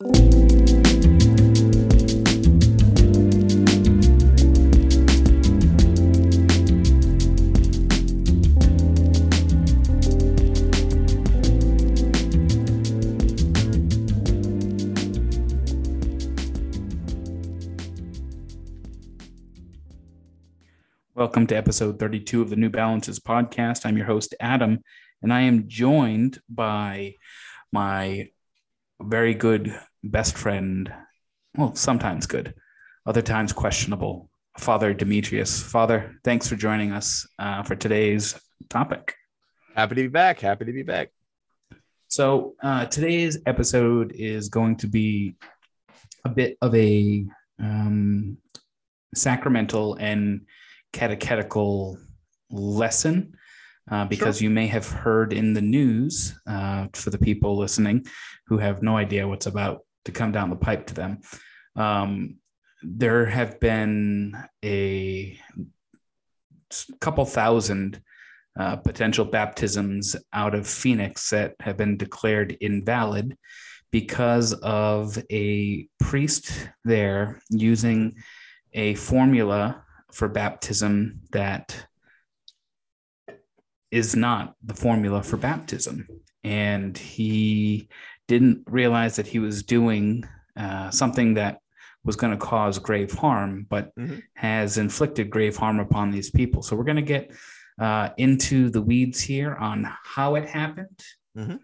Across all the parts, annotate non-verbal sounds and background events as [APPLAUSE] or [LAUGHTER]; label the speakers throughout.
Speaker 1: Welcome to episode 32 of the New Balances podcast. I'm your host, Adam, and I am joined by my very good best friend. Well, sometimes good, other times questionable, Father Demetrius. Father, thanks for joining us uh, for today's topic.
Speaker 2: Happy to be back. Happy to be back.
Speaker 1: So, uh, today's episode is going to be a bit of a um, sacramental and catechetical lesson uh, because sure. you may have heard in the news uh, for the people listening who have no idea what's about to come down the pipe to them. Um, there have been a couple thousand uh, potential baptisms out of Phoenix that have been declared invalid because of a priest there using a formula for baptism that is not the formula for baptism. And he didn't realize that he was doing uh, something that was going to cause grave harm, but mm-hmm. has inflicted grave harm upon these people. So we're going to get uh, into the weeds here on how it happened, mm-hmm.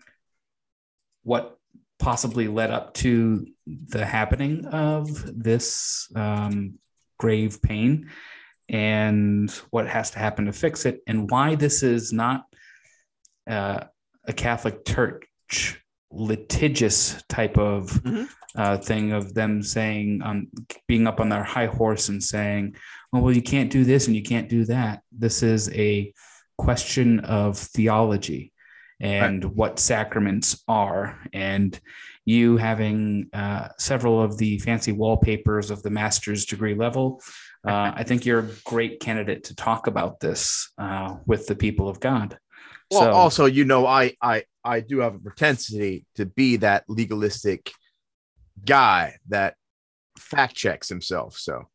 Speaker 1: what possibly led up to the happening of this um, grave pain, and what has to happen to fix it, and why this is not uh, a Catholic Church litigious type of mm-hmm. uh, thing of them saying, um, being up on their high horse and saying, oh, well, you can't do this and you can't do that. This is a question of theology and right. what sacraments are. And you having uh, several of the fancy wallpapers of the master's degree level uh, [LAUGHS] I think you're a great candidate to talk about this uh, with the people of God.
Speaker 2: Well, so, also, you know, I I I do have a propensity to be that legalistic guy that fact checks himself. So,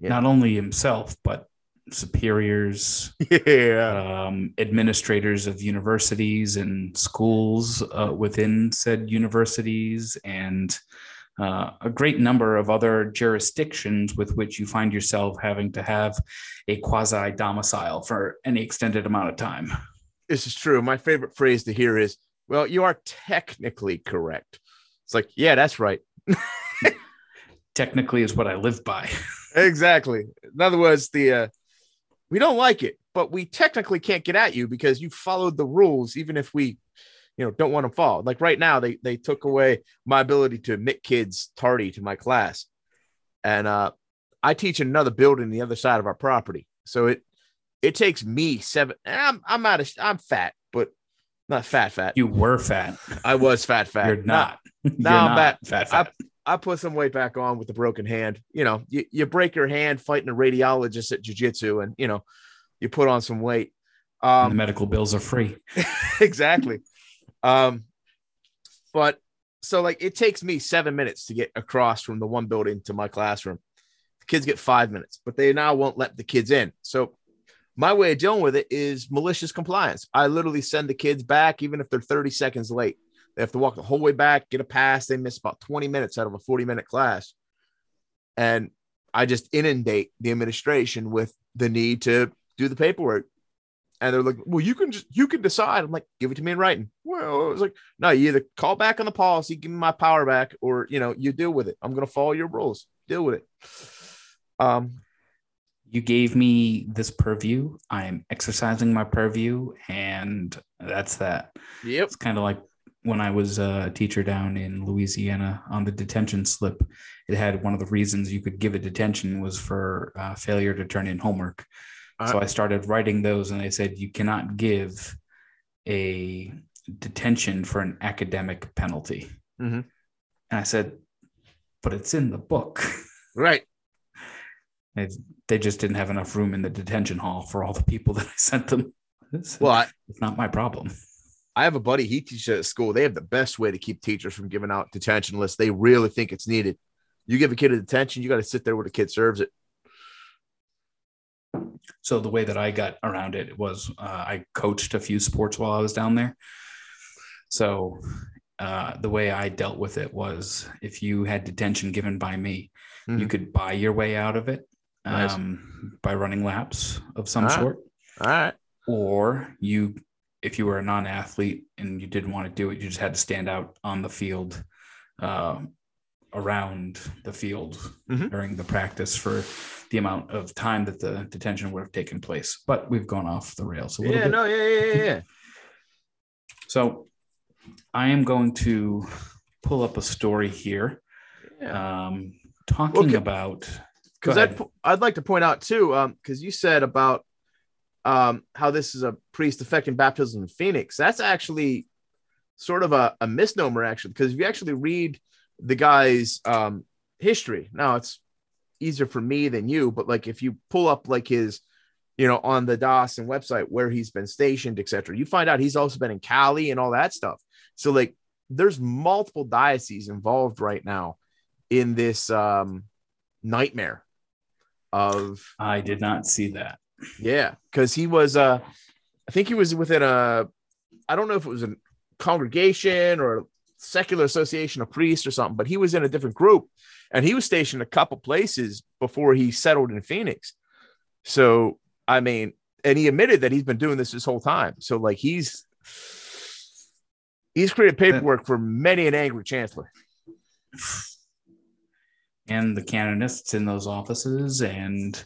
Speaker 1: yeah. not only himself, but superiors,
Speaker 2: yeah,
Speaker 1: um, administrators of universities and schools uh, within said universities, and uh, a great number of other jurisdictions with which you find yourself having to have a quasi domicile for any extended amount of time.
Speaker 2: This is true. My favorite phrase to hear is, well, you are technically correct. It's like, yeah, that's right. [LAUGHS]
Speaker 1: technically is what I live by. [LAUGHS]
Speaker 2: exactly. In other words, the uh, we don't like it, but we technically can't get at you because you followed the rules, even if we you know don't want to fall like right now they they took away my ability to admit kids tardy to my class and uh i teach in another building the other side of our property so it it takes me seven i'm i'm out of i'm fat but not fat fat.
Speaker 1: You were fat.
Speaker 2: I was fat fat.
Speaker 1: You're not. [LAUGHS]
Speaker 2: Now i'm not fat, fat. I, I put some weight back on with the broken hand. You know you, you break your hand fighting a radiologist at jiu-jitsu and you know you put on some weight.
Speaker 1: Um, the medical bills are free. [LAUGHS]
Speaker 2: Exactly. Um, but so like it takes me seven minutes to get across from the one building to my classroom. The kids get five minutes, but they now won't let the kids in. So my way of dealing with it is malicious compliance. I literally send the kids back, even if they're 30 seconds late. They have to walk the whole way back, get a pass. They miss about 20 minutes out of a 40 minute class. And I just inundate the administration with the need to do the paperwork and they're like, "Well, you can just you can decide." I'm like, "Give it to me in writing." Well, it was like, "No, you either call back on the policy, give me my power back, or you know, you deal with it. I'm gonna follow your rules. Deal with it." Um,
Speaker 1: you gave me this purview. I'm exercising my purview, and that's that.
Speaker 2: Yep.
Speaker 1: It's kind of like when I was a teacher down in Louisiana on the detention slip. It had one of the reasons you could give a detention was for uh, failure to turn in homework so I started writing those, and they said you cannot give a detention for an academic penalty. Mm-hmm. And I said, but it's in the book. [LAUGHS]
Speaker 2: Right.
Speaker 1: They just didn't have enough room in the detention hall for all the people [LAUGHS] that I sent them.
Speaker 2: well, I,
Speaker 1: it's not my problem.
Speaker 2: I have a buddy, he teaches at school. They have the best way to keep teachers from giving out detention lists. They really think it's needed. You give a kid a detention, you got to sit there where the kid serves it.
Speaker 1: So the way that I got around it was uh, I coached a few sports while I was down there. So uh, the way I dealt with it was if you had detention given by me, mm-hmm. you could buy your way out of it nice. um, by running laps of some
Speaker 2: All
Speaker 1: sort.
Speaker 2: All right.
Speaker 1: Or you, if you were a non-athlete and you didn't want to do it, you just had to stand out on the field, uh, around the field mm-hmm. during the practice for the amount of time that the detention would have taken place. But we've gone off the rails a little
Speaker 2: yeah,
Speaker 1: bit.
Speaker 2: No, yeah, yeah, yeah.
Speaker 1: So I am going to pull up a story here. Yeah. Um, talking okay. about
Speaker 2: because I'd, I'd like to point out too, because um, you said about um, how this is a priest affecting baptism in Phoenix. That's actually sort of a, a misnomer, actually, because if you actually read the guy's um, history, now it's easier for me than you, but like if you pull up like his, you know, on the Dawson website where he's been stationed, etc., you find out he's also been in Cali and all that stuff. So like there's multiple dioceses involved right now in this um, nightmare of
Speaker 1: I did not see that.
Speaker 2: Yeah, because he was uh I think he was within a I don't know if it was a congregation or a secular association of priests or something, but he was in a different group and he was stationed a couple places before he settled in Phoenix. So I mean, and he admitted that he's been doing this this whole time. So like he's he's created paperwork for many an angry chancellor
Speaker 1: and the canonists in those offices and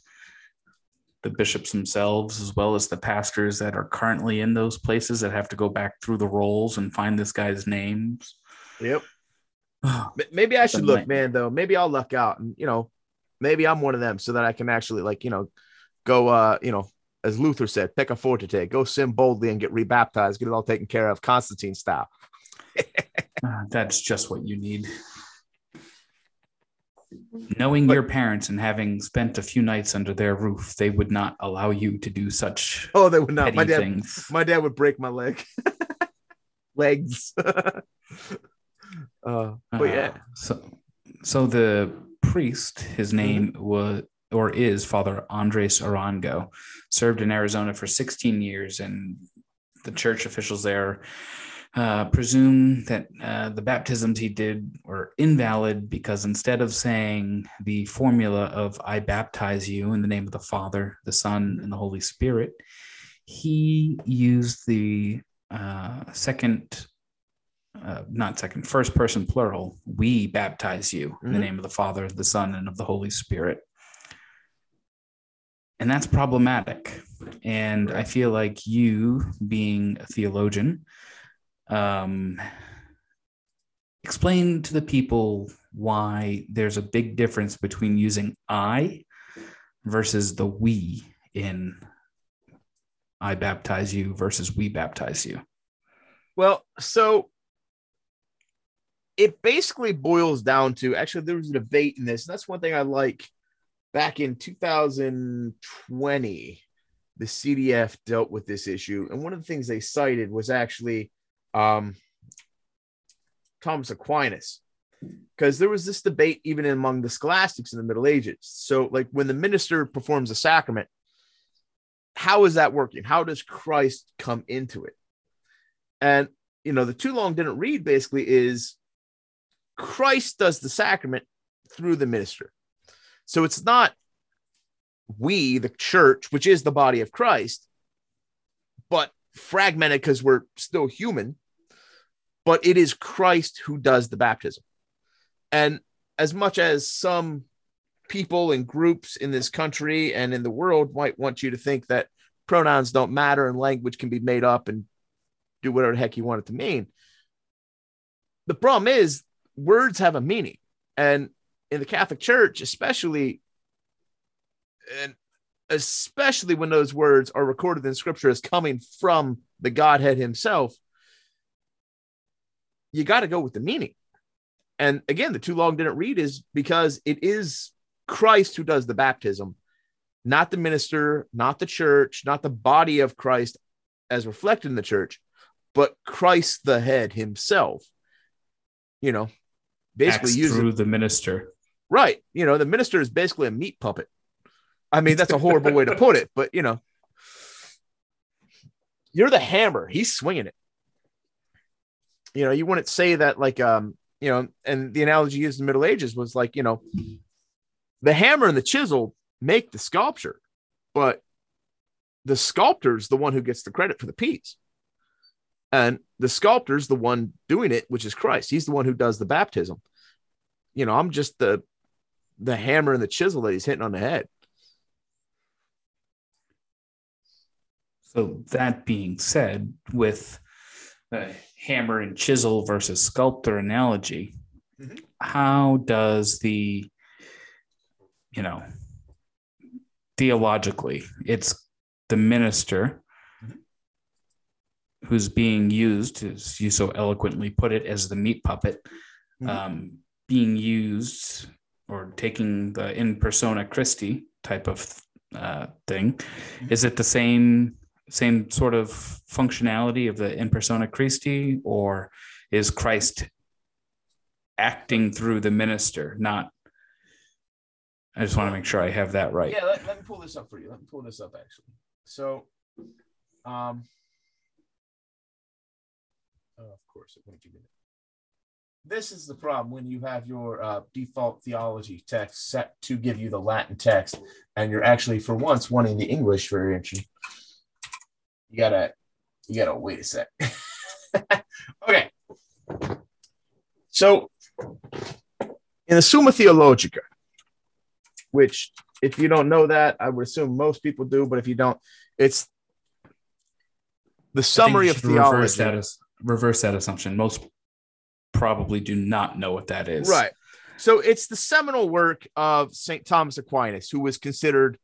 Speaker 1: the bishops themselves as well as the pastors that are currently in those places that have to go back through the rolls and find this guy's names.
Speaker 2: Yep. [SIGHS] Maybe i should look man though. Maybe i'll luck out and you know maybe i'm one of them so that i can actually like you know go uh you know as luther said pick a forte go sin boldly and get rebaptized get it all taken care of constantine style.
Speaker 1: Uh, [LAUGHS] that's just what you need Knowing but, your parents and having spent a few nights under their roof, they would not allow you to do such.
Speaker 2: Oh, they would not. My dad, things. my dad would break my leg, [LAUGHS] legs. [LAUGHS] uh, but uh, yeah.
Speaker 1: So, so the priest, his mm-hmm. name was or is Father Andres Arango, served in Arizona for 16 years, and the church officials there uh, presume that uh, the baptisms he did were invalid because instead of saying the formula of I baptize you in the name of the Father, the Son, and the Holy Spirit, he used the uh, second, uh, not second, first person plural, we baptize you mm-hmm. in the mm-hmm. name of the Father, the Son, and of the Holy Spirit. And that's problematic. And I feel like you, being a theologian, um, explain to the people why there's a big difference between using I versus the we in I baptize you versus we baptize you.
Speaker 2: Well, so it basically boils down to actually there was a debate in this, and that's one thing I like back in 2020 the cdf dealt with this issue and one of the things they cited was actually um, Thomas Aquinas, because there was this debate even among the scholastics in the Middle Ages. So, like when the minister performs a sacrament, how is that working? How does Christ come into it? And you know, the too long didn't read basically is Christ does the sacrament through the minister. So it's not we, the church, which is the body of Christ, but fragmented because we're still human but it is Christ who does the baptism. And as much as some people and groups in this country and in the world might want you to think that pronouns don't matter and language can be made up and do whatever the heck you want it to mean, the problem is words have a meaning. And in the Catholic Church, especially, and especially when those words are recorded in scripture as coming from the Godhead himself, you got to go with the meaning. And again, the too long didn't read is because it is Christ who does the baptism, not the minister, not the church, not the body of Christ as reflected in the church, but Christ the head himself, you know, basically
Speaker 1: Acts
Speaker 2: uses
Speaker 1: through the minister.
Speaker 2: right. You know, the minister is basically a meat puppet. I mean, that's a horrible way to put it, but you know, you're the hammer. He's swinging it. You know, you wouldn't say that like um, you know, and the analogy used in the Middle Ages was like, you know, the hammer and the chisel make the sculpture, but the sculptor's the one who gets the credit for the piece. And the sculptor's the one doing it, which is Christ. He's the one who does the baptism. You know, I'm just the the hammer and the chisel that he's hitting on the head.
Speaker 1: So that being said, with the hammer and chisel versus sculptor analogy,
Speaker 2: Mhm.
Speaker 1: how does the, you know, theologically, it's the minister
Speaker 2: Mhm.
Speaker 1: who's being used, as you so eloquently put it, as the meat puppet,
Speaker 2: Mhm.
Speaker 1: um, being used or taking the in persona Christi type of uh, thing. Is it the same same sort of functionality of the in persona Christi, or is Christ acting through the minister? Not. I just want to make sure I have that right.
Speaker 2: Yeah, let, let me pull this up for you. Let me pull this up actually. So, um, oh, of course, it wouldn't give me. This is the problem when you have your uh, default theology text set to give you the Latin text, and you're actually, for once, wanting the English variation. You gotta, you gotta wait a sec. [LAUGHS] okay. So, in the Summa Theologica, which if you don't know that, I would assume most people do, but if you don't, it's the summary of
Speaker 1: should reverse
Speaker 2: theology.
Speaker 1: that, as, reverse that assumption. Most probably do not know what that is.
Speaker 2: Right. So it's the seminal work of St. Thomas Aquinas, who was considered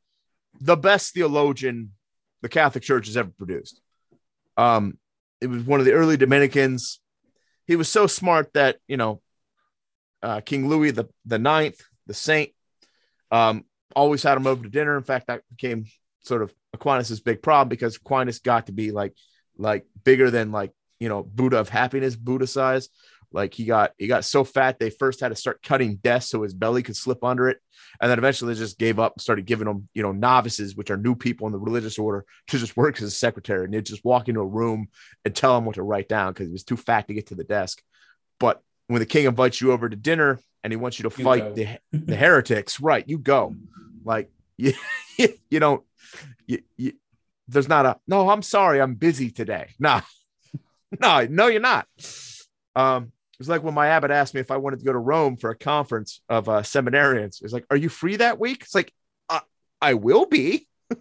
Speaker 2: the best theologian the Catholic Church has ever produced. Um, it was one of the early Dominicans. He was so smart that, you know, uh, King Louis the, the Ninth, the saint, um, always had him over to dinner. In fact, that became sort of Aquinas's big problem because Aquinas got to be like, like bigger than like, you know, Buddha of happiness, Buddha size. Like he got he got so fat they first had to start cutting desks so his belly could slip under it, and then eventually they just gave up and started giving them you know novices, which are new people in the religious order, to just work as a secretary, and they'd just walk into a room and tell them what to write down because he was too fat to get to the desk. But when the king invites you over to dinner and he wants you to
Speaker 1: You
Speaker 2: fight
Speaker 1: go.
Speaker 2: the [LAUGHS] the heretics, right? You go, like [LAUGHS] you you don't you, you there's not a no. I'm sorry, I'm busy today. [LAUGHS] Nah, no, no, you're not. Um, it was like when my abbot asked me if I wanted to go to Rome for a conference of uh, seminarians. It's like, "Are you free that week?" It's like, uh, "I will be." [LAUGHS]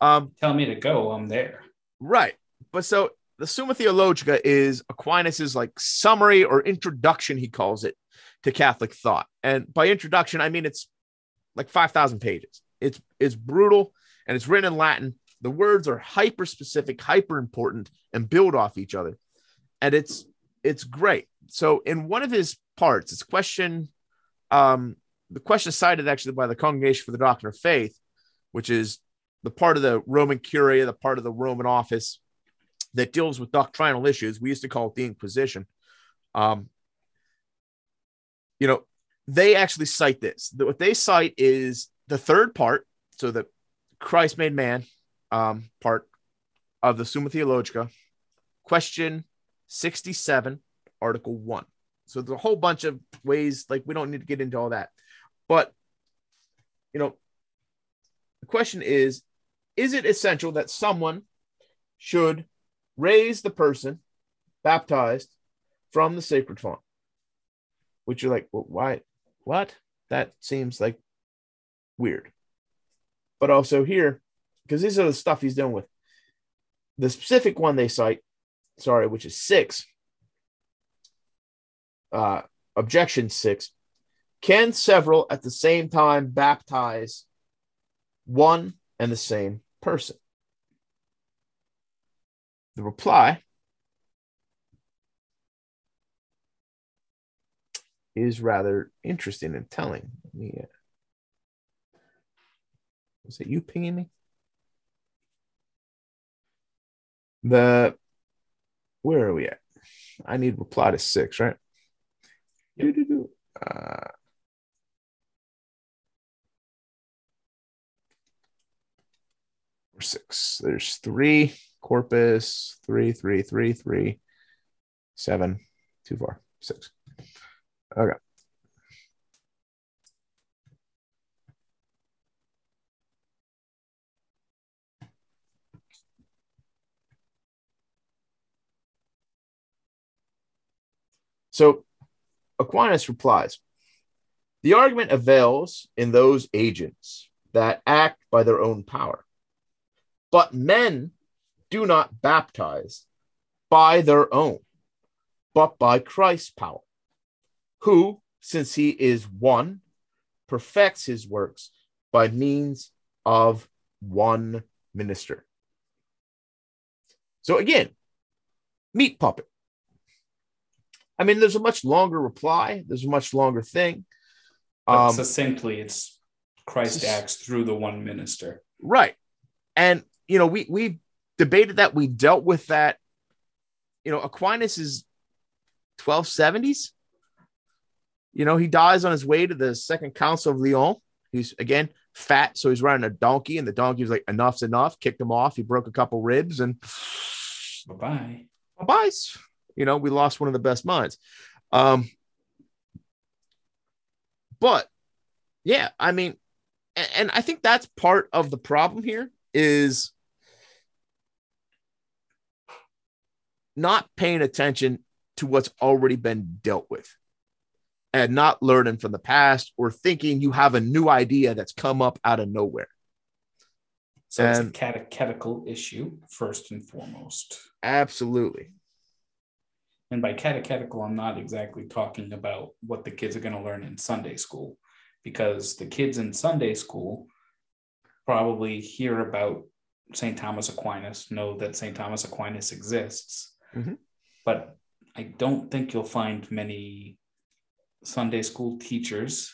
Speaker 2: um,
Speaker 1: Tell me to go. I'm there.
Speaker 2: right, but so the Summa Theologica is Aquinas's like summary or introduction, he calls it, to Catholic thought. And by introduction, I mean it's like five thousand pages. It's it's brutal and it's written in Latin. The words are hyper specific, hyper important, and build off each other. And it's it's great. So in one of his parts, it's question um the question cited actually by the Congregation for the Doctrine of Faith, which is the part of the Roman Curia, the part of the Roman office that deals with doctrinal issues. We used to call it the Inquisition. Um, you know, they actually cite this. What they cite is the third part, so the Christ made man um, part of the Summa Theologica, question 67, Article 1. So there's a whole bunch of ways, like, we don't need to get into all that. But, you know, the question is Is it essential that someone should raise the person baptized from the sacred font? Which you're like, well, why? What? That seems like weird. But also here, because these are the stuff he's dealing with. The specific one they cite, sorry, which is six, uh, objection six, can several at the same time baptize one and the same person? The reply is rather interesting and telling. Me, uh, was it you pinging me? The where are we at? I need reply to six, right?
Speaker 1: Yep.
Speaker 2: Uh, or six. There's three corpus, three, three, three, three, seven, too far, six. Okay. So Aquinas replies The argument avails in those agents that act by their own power, but men do not baptize by their own, but by Christ's power, who, since he is one, perfects his works by means of one minister. So again, meat puppet. I mean, there's a much longer reply. There's a much longer thing.
Speaker 1: But um, succinctly, it's Christ acts through the one minister.
Speaker 2: Right. And, you know, we, we debated that. We dealt with that. You know, Aquinas is 1270s. You know, he dies on his way to the Second Council of Lyon. He's, again, fat. So he's riding a donkey, and the donkey was like, enough's enough, kicked him off. He broke a couple ribs, and
Speaker 1: bye bye.
Speaker 2: Bye bye. You know, we lost one of the best minds. Um, but yeah, I mean, and, and I think that's part of the problem here is not paying attention to what's already been dealt with and not learning from the past or thinking you have a new idea that's come up out of nowhere.
Speaker 1: So and, it's a catechetical issue, first and foremost.
Speaker 2: Absolutely.
Speaker 1: And by catechetical, I'm not exactly talking about what the kids are going to learn in Sunday school, because the kids in Sunday school probably hear about St. Thomas Aquinas, know that St. Thomas Aquinas exists. Mm-hmm. But I don't think you'll find many Sunday school teachers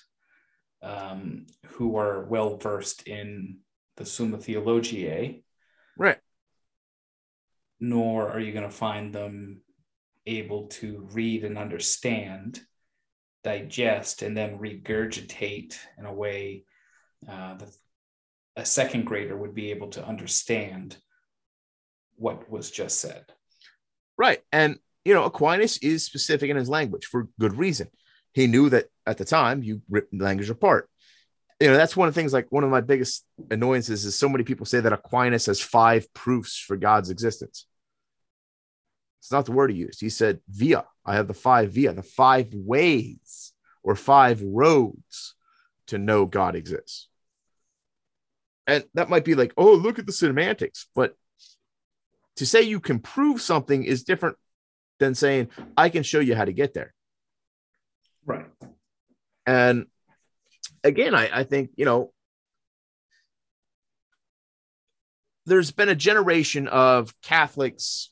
Speaker 1: um, who are well versed in the Summa Theologiae.
Speaker 2: Right.
Speaker 1: Nor are you going to find them able to read and understand, digest, and then regurgitate in a way uh, that a second grader would be able to understand what was just said.
Speaker 2: Right. And, you know, Aquinas is specific in his language for good reason. He knew that at the time you ripped language apart. You know, that's one of the things like one of my biggest annoyances is so many people say that Aquinas has five proofs for God's existence. It's not the word he used. He said via. I have the five via, the five ways or five roads to know God exists. And that might be like, oh, look at the semantics. But to say you can prove something is different than saying, I can show you how to get there.
Speaker 1: Right.
Speaker 2: And again, I, I think, you know, there's been a generation of Catholics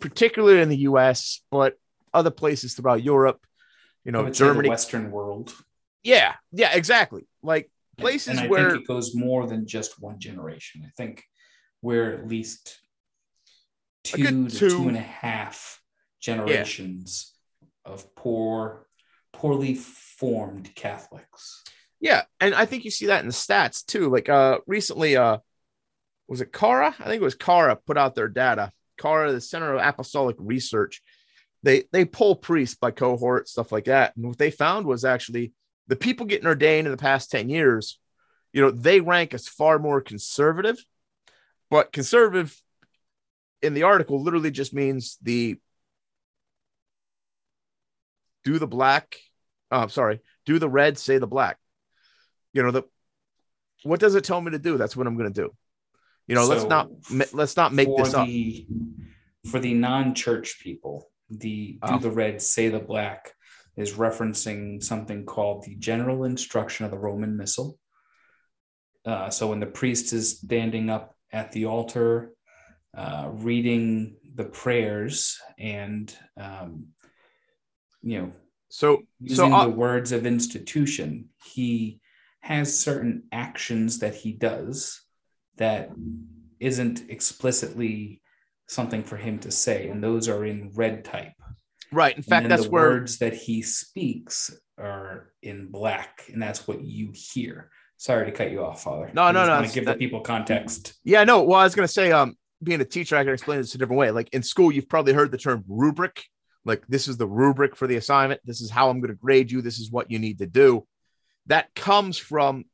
Speaker 2: particularly in the US, but other places throughout Europe, you know, Germany,
Speaker 1: Western world.
Speaker 2: Yeah, yeah, exactly. Like places
Speaker 1: and, and
Speaker 2: where
Speaker 1: it goes more than just one generation. I think we're at least two to two, two and a half generations yeah. of poor, poorly formed Catholics.
Speaker 2: Yeah, and I think you see that in the stats too. Like uh recently, uh was it CARA? I think it was CARA put out their data CARA, the Center of Apostolic Research, they they pull priests by cohort, stuff like that. And what they found was actually the people getting ordained in the past 10 years, you know, they rank as far more conservative, but conservative in the article literally just means the do the black, oh, sorry, do the red, say the black. You know, the what does it tell me to do? That's what I'm going to do. You know, so let's not let's not make this up.
Speaker 1: The, for the non-church people, the oh. do the red, say the black is referencing something called the general instruction of the Roman Missal. Uh, so when the priest is standing up at the altar, uh, reading the prayers and um, you know,
Speaker 2: so
Speaker 1: using
Speaker 2: so, uh,
Speaker 1: the words of institution, he has certain actions that he does that isn't explicitly something for him to say, and those are in red type.
Speaker 2: Right. In fact, that's
Speaker 1: the
Speaker 2: where
Speaker 1: words that he speaks are in black, and that's what you hear. Sorry to cut you off, Father.
Speaker 2: No, no, no.
Speaker 1: To give that, the people context.
Speaker 2: Yeah, no. Well, I was going to say, um, being a teacher, I can explain this a different way. Like in school, you've probably heard the term rubric. Like this is the rubric for the assignment. This is how I'm going to grade you. This is what you need to do. That comes from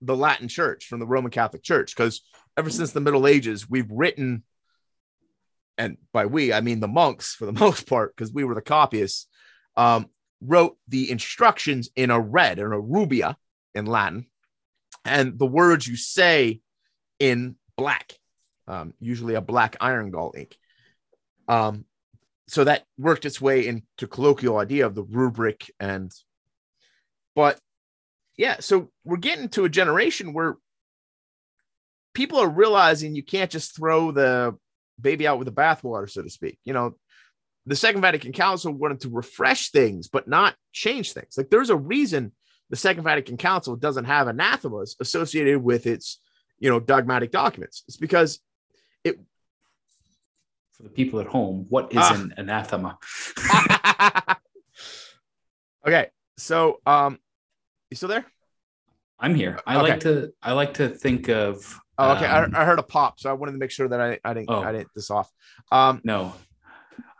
Speaker 2: the Latin Church, from the Roman Catholic Church, because ever since the Middle Ages, we've written, and by we, I mean the monks for the [LAUGHS] most part, because we were the copyists, um, wrote the instructions in a red, in a rubia in Latin, and the words you say in black, um, usually a black iron gall ink. Um, so that worked its way into colloquial idea of the rubric and but yeah so we're getting to a generation where people are realizing you can't just throw the baby out with the bathwater so to speak. You know the second vatican council wanted to refresh things but not change things. Like there's a reason the second vatican council doesn't have anathemas associated with its you know dogmatic documents. It's because it
Speaker 1: for the people at home, what is uh, an anathema? [LAUGHS]
Speaker 2: okay, so um, you still there?
Speaker 1: I'm here. I okay. like to I like to think of.
Speaker 2: Oh, okay. Um, I, I, heard a pop, so I wanted to make sure that I, I didn't oh, I didn't this off. Um,
Speaker 1: no,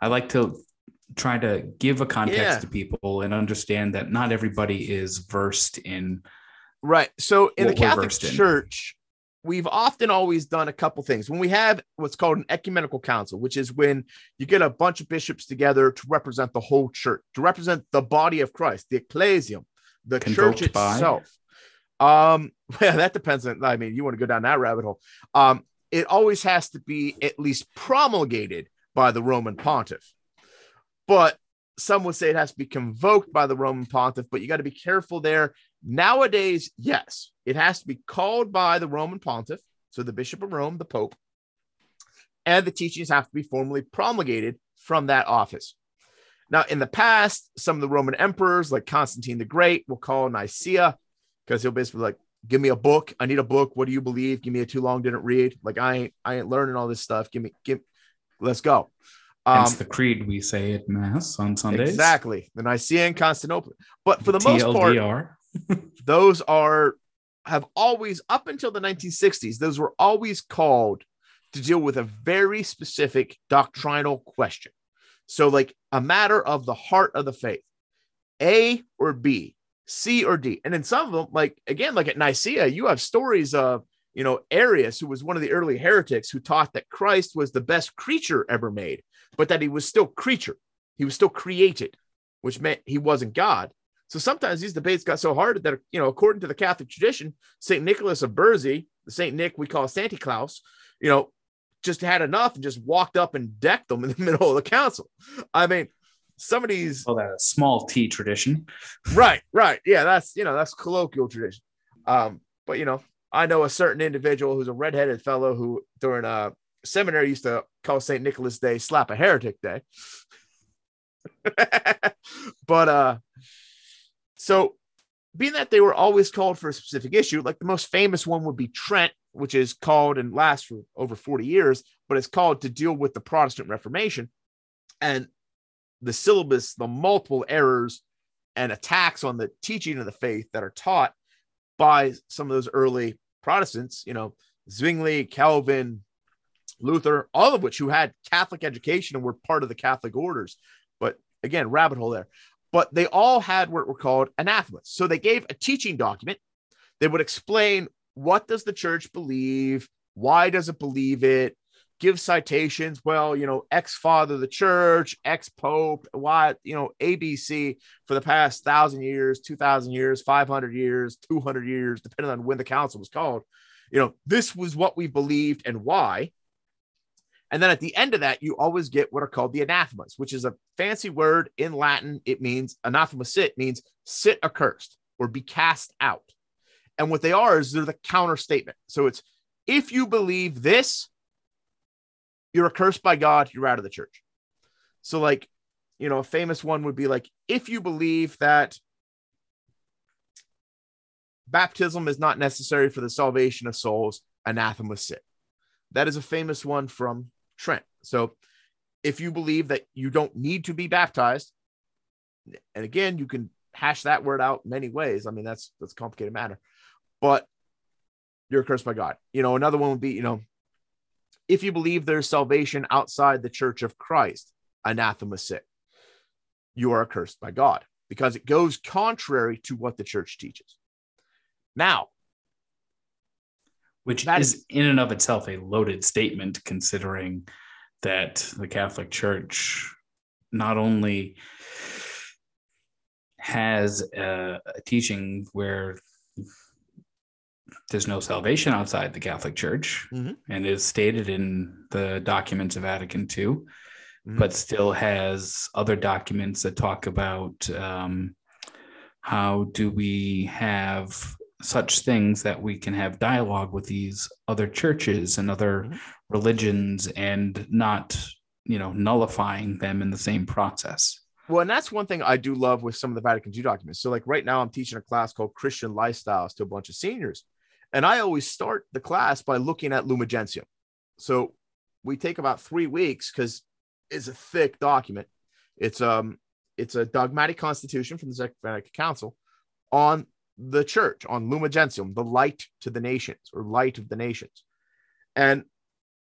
Speaker 1: I like to try to give a context yeah. to people and understand that not everybody is versed in.
Speaker 2: Right. So in the Catholic Church, we've often always done a couple things when we have what's called an ecumenical council which is when you get a bunch of bishops together to represent the whole church to represent the body of christ the ecclesium the church itself by? um [LAUGHS] well, that depends on i mean you want to go down that rabbit hole um it always has to be at least promulgated by the roman pontiff but some would say it has to be convoked by the roman pontiff but you got to be careful there Nowadays, yes, it has to be called by the Roman pontiff, so the Bishop of Rome, the Pope, and the teachings have to be formally promulgated from that office. Now, in the past, some of the Roman emperors, like Constantine the Great, will call Nicaea because he'll basically like, "Give me a book. I need a book. What do you believe? Give me a too long didn't read. Like I ain't, I ain't learning all this stuff. Give me, give, let's go."
Speaker 1: Um, Hence the creed we say at mass on Sundays.
Speaker 2: Exactly, the Nicaea and Constantinople. But for the most part, [LAUGHS] those are have always up until the 1960s those were always called to deal with a very specific doctrinal question so like a matter of the heart of the faith a or b c or d and in some of them like again like at nicaea you have stories of you know arius who was one of the early heretics who taught that christ was the best creature ever made but that he was still creature he was still created which meant he wasn't god so sometimes these debates got so hard that, you know, according to the Catholic tradition, St. Nicholas of Berzy, the St. Nick we call Santa Claus, you know, just had enough and just walked up and decked them in the [LAUGHS] middle of the council. I mean, some of these.
Speaker 1: Well, that small t tradition.
Speaker 2: right, right. Yeah, that's, you know, that's colloquial tradition. Um, but, you know, I know a certain individual who's a redheaded fellow who during a seminary used to call St. Nicholas Day slap a heretic day. [LAUGHS] but, uh, so, being that they were always called for a specific issue, like the most famous one would be Trent, which is called and lasts for over 40 years, but it's called to deal with the Protestant Reformation and the syllabus, the multiple errors and attacks on the teaching of the faith that are taught by some of those early Protestants, you know, Zwingli, Calvin, Luther, all of which who had Catholic education and were part of the Catholic orders. But again, rabbit hole there but they all had what were called anathemas. So they gave a teaching document. They would explain what does the church believe? Why does it believe it? Give citations. Well, you know, ex father of the church, ex pope, why, you know, ABC for the past thousand years, 2000 years, 500 years, 200 years, depending on when the council was called. You know, this was what we believed and why. And then at the end of that, you always get what are called the anathemas, which is a fancy word in Latin. It means anathema sit means sit accursed or be cast out. And what they are is they're the counter statement. So it's if you believe this, you're accursed by God, you're out of the church. So, like, you know, a famous one would be like, if you believe that baptism is not necessary for the salvation of souls, anathema sit. That is a famous one from Trent. So if you believe that you don't need to be baptized, and again, you can hash that word out many ways. I mean, that's that's a complicated matter, but you're cursed by God. You know, another one would be, you know, if you believe there's salvation outside the church of Christ, anathema sit, you are cursed by God because it goes contrary to what the church teaches. Now,
Speaker 1: which is, is in and of itself a loaded statement, considering that the Catholic Church not only has a, a teaching where there's no salvation outside the Catholic Church mm-hmm. and is stated in the documents of Vatican II, mm-hmm. but still has other documents that talk about um, how do we have such things that we can have dialogue with these other churches and other mm-hmm. religions and not you know nullifying them in the same process
Speaker 2: well and that's one thing i do love with some of the vatican ii documents so like right now i'm teaching a class called christian lifestyles to a bunch of seniors and i always start the class by looking at lumen gentium so we take about three weeks because it's a thick document it's um it's a dogmatic constitution from the second vatican council on the church on Lumen Gentium, the light to the nations or light of the nations. And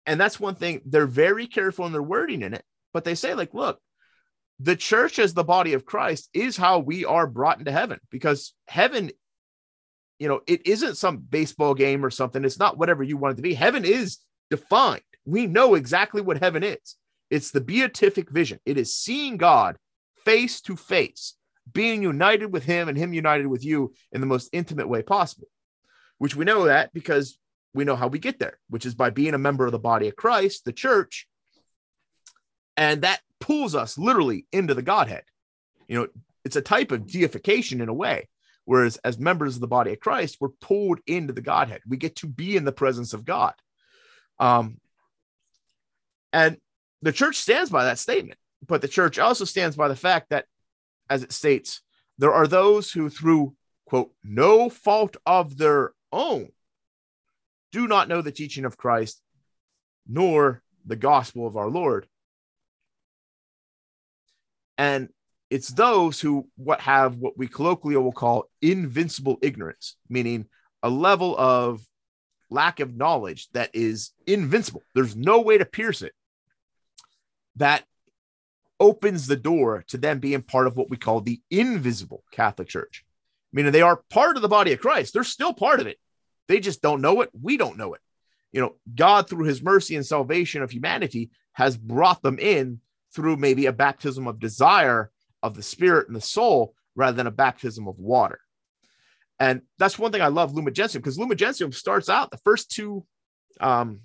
Speaker 2: and that's one thing they're very careful in their wording in it, but they say like, look, the church as the body of Christ is how we are brought into heaven because heaven you know, it isn't some baseball game or something. It's not whatever you want it to be. Heaven is defined. We know exactly what heaven is. It's the beatific vision. It is seeing God face to face being united with him and him united with you in the most intimate way possible, which we know that because we know how we get there, which is by being a member of the body of Christ, the church. And that pulls us literally into the Godhead. You know, it's a type of deification in a way. Whereas as members of the body of Christ, we're pulled into the Godhead. We get to be in the presence of God. Um, and the church stands by that statement, but the church also stands by the fact that as it states, there are those who, through quote, no fault of their own, do not know the teaching of Christ, nor the gospel of our Lord. And it's those who what have what we colloquially will call invincible ignorance, meaning a level of lack of knowledge that is invincible. There's no way to pierce it. That opens the door to them being part of what we call the invisible Catholic Church, meaning they are part of the body of Christ. They're still part of it. They just don't know it. We don't know it. You know, God, through his mercy and salvation of humanity, has brought them in through maybe a baptism of desire of the spirit and the soul rather than a baptism of water. And that's one thing I love Lumen Gentium because Lumen Gentium starts out the first two um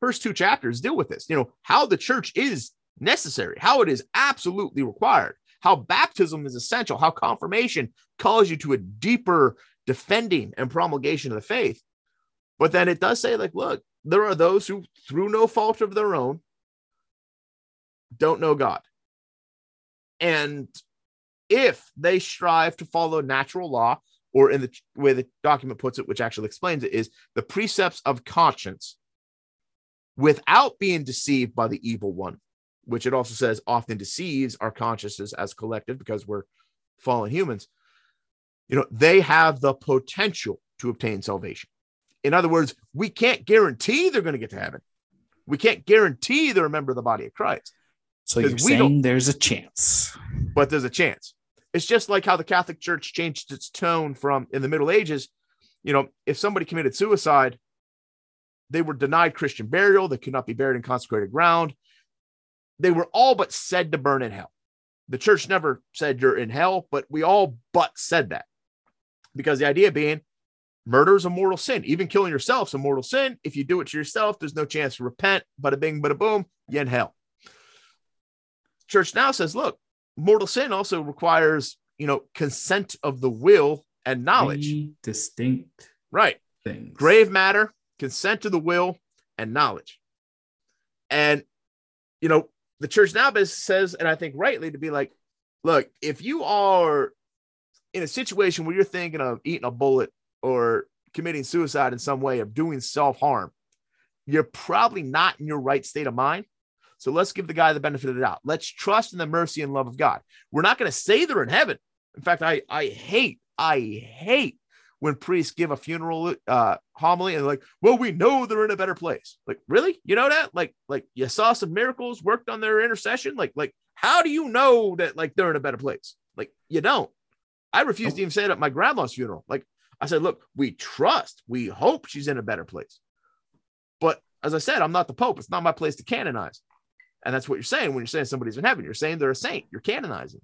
Speaker 2: first two chapters deal with this, you know, how the church is necessary, how it is absolutely required, how baptism is essential, how confirmation calls you to a deeper defending and promulgation of the faith. But then it does say, like, look, there are those who, through no fault of their own, don't know God. And if they strive to follow natural law, or in the way the document puts it, which actually explains it, is the precepts of conscience without being deceived by the evil one, which it also says often deceives our consciousness as collective because we're fallen humans, you know, they have the potential to obtain salvation. In other words, we can't guarantee they're going to get to heaven. We can't guarantee they're a member of the body of Christ.
Speaker 1: So you're saying there's a chance.
Speaker 2: But there's a chance. It's just like how the Catholic Church changed its tone from in the Middle Ages. You know, if somebody committed suicide, they were denied Christian burial. They could not be buried in consecrated ground they were all but said to burn in hell. The church never said you're in hell, but we all but said that because the idea being murder is a mortal sin. Even killing yourself is a mortal sin. If you do it to yourself, there's no chance to repent. Bada bing, bada boom, you're in hell. Church now says, look, mortal sin also requires, you know, consent of the will and knowledge. Three
Speaker 1: distinct
Speaker 2: right things. Grave matter, consent of the will, and knowledge. And you know, the church now says, and I think rightly, to be like, look, if you are in a situation where you're thinking of eating a bullet or committing suicide in some way of doing self harm, you're probably not in your right state of mind So let's give the guy the benefit of the doubt. Let's trust in the mercy and love of God. We're not going to say they're in heaven. In fact, I I hate I hate when priests give a funeral uh, homily and they're like, well, we know they're in a better place. Like, really? You know that? Like, like you saw some miracles worked on their intercession. Like, like, how do you know that like they're in a better place? Like, you don't. I refused to even say it at my grandma's funeral. Like, I said, look, we trust, we hope she's in a better place. But as I said, I'm not the Pope. It's not my place to canonize. And that's what you're saying when you're saying somebody's in heaven. You're saying they're a saint. You're canonizing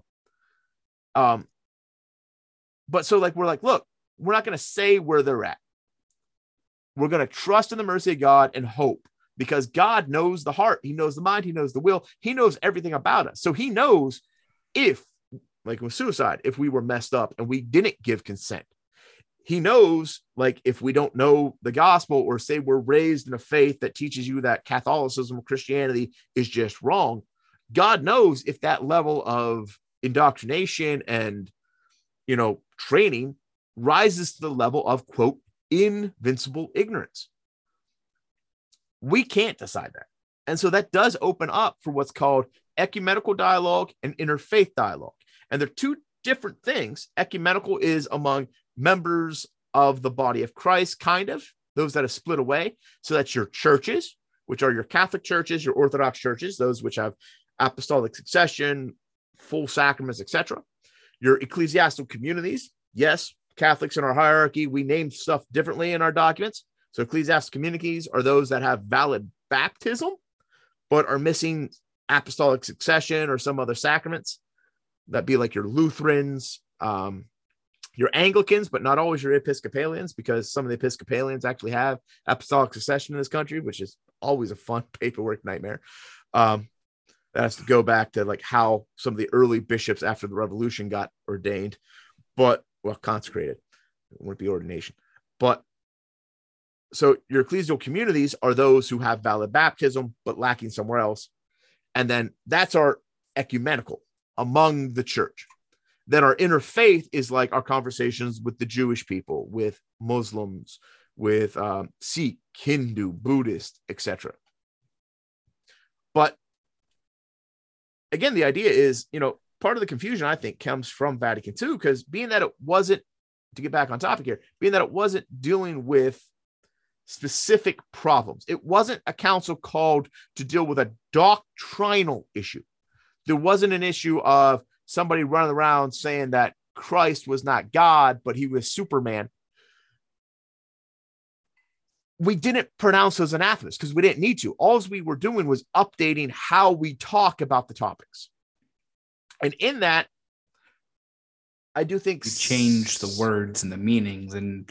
Speaker 2: them. Um, but so like we're like, look, we're not going to say where they're at. We're going to trust in the mercy of God and hope because God knows the heart. He knows the mind. He knows the will. He knows everything about us. So he knows if, like with suicide, if we were messed up and we didn't give consent. He knows, like, if we don't know the gospel or say we're raised in a faith that teaches you that Catholicism or Christianity is just wrong, God knows if that level of indoctrination and, you know, training rises to the level of, quote, invincible ignorance. We can't decide that. And so that does open up for what's called ecumenical dialogue and interfaith dialogue. And they're two different things. Ecumenical is among members of the body of Christ, kind of, those that have split away. So that's your churches, which are your Catholic churches, your Orthodox churches, those which have apostolic succession, full sacraments, etc. Your ecclesiastical communities, yes, Catholics in our hierarchy, we name stuff differently in our documents. So ecclesiastical communities are those that have valid baptism, but are missing apostolic succession or some other sacraments. That'd be like your Lutherans, um, your Anglicans, but not always your Episcopalians, because some of the Episcopalians actually have apostolic succession in this country, which is always a fun [LAUGHS] paperwork nightmare. Um, that has to go back to like how some of the early bishops after the revolution got ordained. But well, consecrated. It wouldn't be ordination. But so your ecclesial communities are those who have valid baptism, but lacking somewhere else. And then that's our ecumenical among the church. Then our interfaith is like our conversations with the Jewish people, with Muslims, with um, Sikh, Hindu, Buddhist, etc. But again, the idea is, you know, part of the confusion I think comes from Vatican II because being that it wasn't to get back on topic here, being that it wasn't dealing with specific problems. It wasn't a council called to deal with a doctrinal issue. There wasn't an issue of somebody running around saying that Christ was not God, but he was Superman. We didn't pronounce those anathemas because we didn't need to. All we were doing was updating how we talk about the topics. And in that, I do think
Speaker 1: you change the words and the meanings, and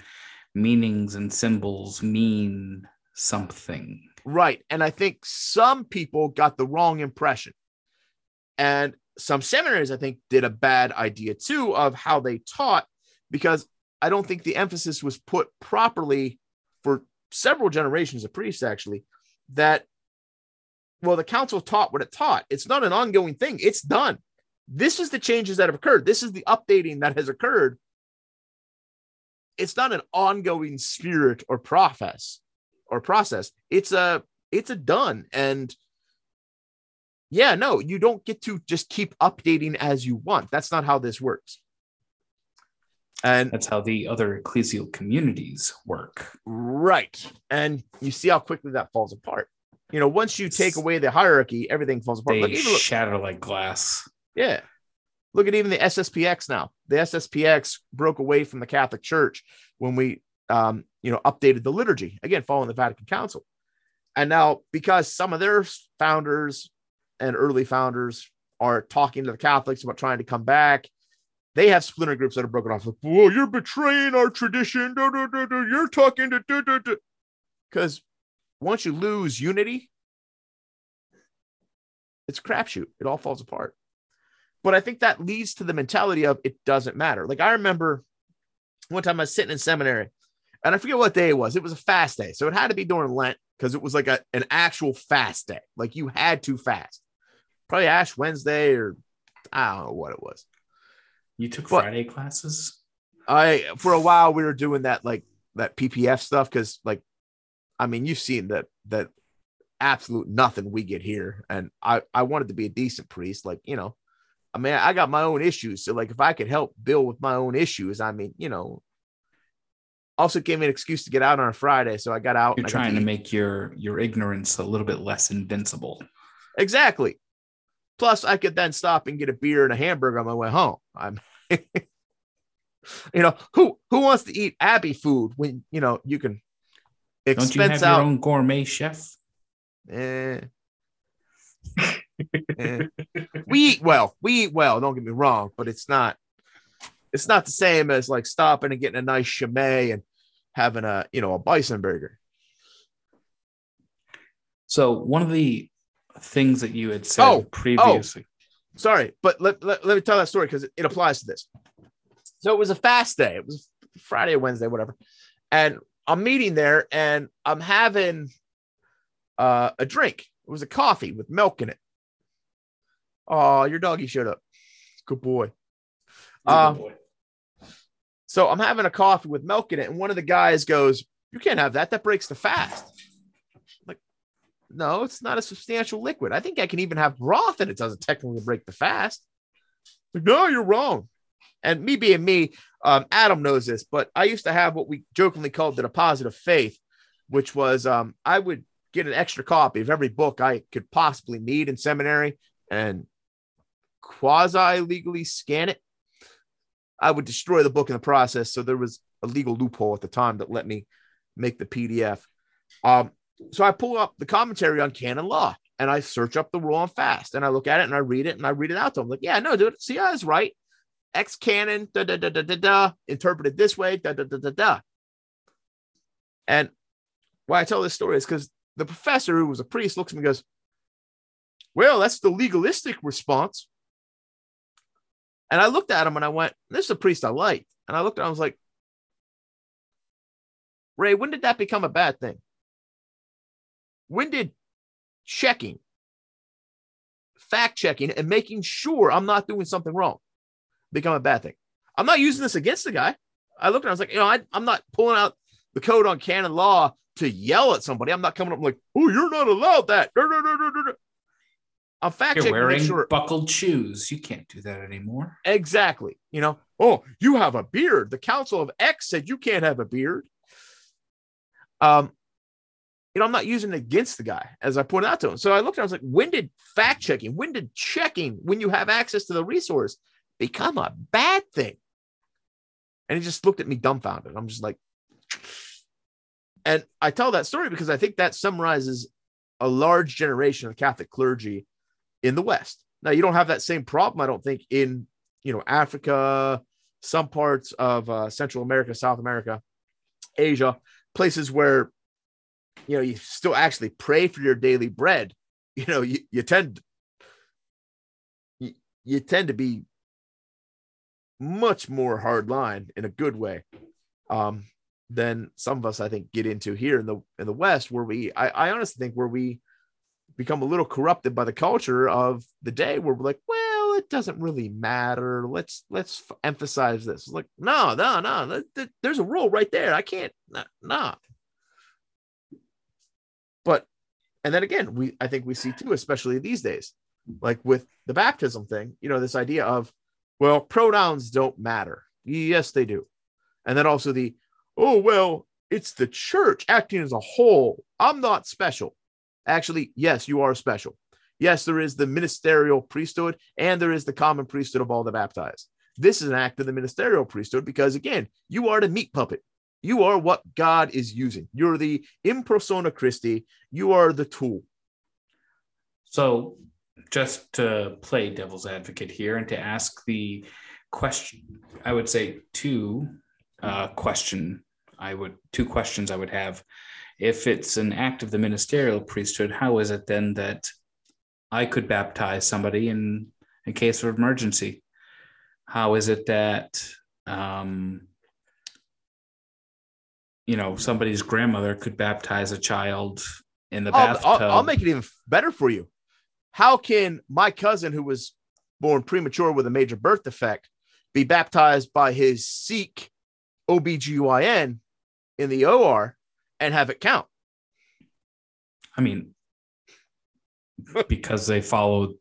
Speaker 1: meanings and symbols mean something.
Speaker 2: Right. And I think some people got the wrong impression. And some seminaries, I think, did a bad idea too of how they taught, because I don't think the emphasis was put properly for several generations of priests, actually, that, well, the council taught what it taught. It's not an ongoing thing, it's done. This is the changes that have occurred. This is the updating that has occurred. It's not an ongoing spirit or process or process. It's a it's a done and yeah, no, you don't get to just keep updating as you want. That's not how this works.
Speaker 1: And that's how the other ecclesial communities work.
Speaker 2: Right. And you see how quickly that falls apart. You know, once you take away the hierarchy, everything falls apart.
Speaker 1: They like, shatter like glass.
Speaker 2: Yeah. Look at even the SSPX now. The SSPX broke away from the Catholic Church when we, um, you know, updated the liturgy again, following the Vatican Council. And now, because some of their founders and early founders are talking to the Catholics about trying to come back, they have splinter groups that are broken off. Like, whoa, you're betraying our tradition. You're talking to because once you lose unity, it's crapshoot. It all falls apart. But I think that leads to the mentality of it doesn't matter. Like I remember one time I was sitting in seminary and I forget what day it was. It was a fast day. So it had to be during Lent because it was like a, an actual fast day. Like you had to fast. Probably Ash Wednesday or I don't know what it was.
Speaker 1: You took but Friday classes?
Speaker 2: I for a while we were doing that like that PPF stuff because like I mean you've seen that that absolute nothing we get here. And I, I wanted to be a decent priest. Like, you know, I mean, I got my own issues. So, like, if I could help Bill with my own issues, I mean, you know, also gave me an excuse to get out on a Friday. So I got out.
Speaker 1: You're trying to, to make your your ignorance a little bit less invincible.
Speaker 2: Exactly. Plus, I could then stop and get a beer and a hamburger on my way home. I'm, [LAUGHS] you know, who who wants to eat Abbey food when you know you can
Speaker 1: expense Don't you have out your own gourmet chef?
Speaker 2: Eh. eh. We eat well. We eat well. Don't get me wrong, but it's not. It's not the same as like stopping and getting a nice chimay and having a you know a bison burger.
Speaker 1: So one of the things that you had said oh, previously.
Speaker 2: Oh, sorry, but let, let, let me tell that story because it, it applies to this. So it was a fast day. It was Friday or Wednesday, whatever. And I'm meeting there and I'm having uh, a drink. It was a coffee with milk in it. Oh, your doggy showed up. Good boy. Uh, good boy. So I'm having a coffee with milk in it, and one of the guys goes, "You can't have that. That breaks the fast." No, it's not a substantial liquid. I think I can even have broth and it doesn't technically break the fast. No, you're wrong. And me being me, um, Adam knows this, but I used to have what we jokingly called the deposit of faith, which was um, I would get an extra copy of every book I could possibly need in seminary and quasi legally scan it. I would destroy the book in the process. So there was a legal loophole at the time that let me make the PDF. Um, so I pull up the commentary on canon law and I search up the rule on fast and I look at it and I read it and I read it out to him. Like, yeah, no, dude, see, I was right. X canon, da da da da da da, interpreted this way, da da da da da. And why I tell this story is because the professor, who was a priest, looks at me and goes, Well, that's the legalistic response. And I looked at him and I went, This is a priest I like. And I looked at him, I was like, Ray, when did that become a bad thing? When did checking, fact checking, and making sure I'm not doing something wrong become a bad thing? I'm not using this against the guy. I looked and I was like, you know, I, I'm not pulling out the code on canon law to yell at somebody. I'm not coming up like, oh, you're not allowed that. I'm fact checking.
Speaker 1: You're wearing sure. buckled shoes. You can't do that anymore.
Speaker 2: Exactly. You know, oh, you have a beard. The Council of X said you can't have a beard. Um, you know, I'm not using against the guy, as I pointed out to him. So I looked at I was like, when did fact checking, when did checking, when you have access to the resource, become a bad thing? And he just looked at me dumbfounded. I'm just like, and I tell that story because I think that summarizes a large generation of Catholic clergy in the West. Now, you don't have that same problem, I don't think, in you know Africa, some parts of uh, Central America, South America, Asia, places where you know you still actually pray for your daily bread. You know you, you tend you, you tend to be much more hard line in a good way um than some of us i think get into here in the in the west where we i, I honestly think where we become a little corrupted by the culture of the day where we're like well it doesn't really matter. Let's let's emphasize this. Like no no no. There's a rule right there. I can't no, no but and then again, we I think we see too, especially these days, like with the baptism thing, you know, this idea of well, pronouns don't matter. Yes, they do. And then also the oh well, it's the church acting as a whole. I'm not special. Actually, yes, you are special. Yes, there is the ministerial priesthood and there is the common priesthood of all the baptized. This is an act of the ministerial priesthood because, again, you are the meat puppet. You are what God is using. You're the in persona Christi. You are the tool.
Speaker 1: So, just to play devil's advocate here and to ask the question, I would say two uh, question. I would two questions I would have. If it's an act of the ministerial priesthood, how is it then that I could baptize somebody in in case of emergency? How is it that um, you know somebody's grandmother could baptize a child in the bathtub.
Speaker 2: I'll, I'll, make it even better for you. How can my cousin, who was born premature with a major birth defect, be baptized by his Sikh OBGYN in the OR and have it count?
Speaker 1: I mean, because they followed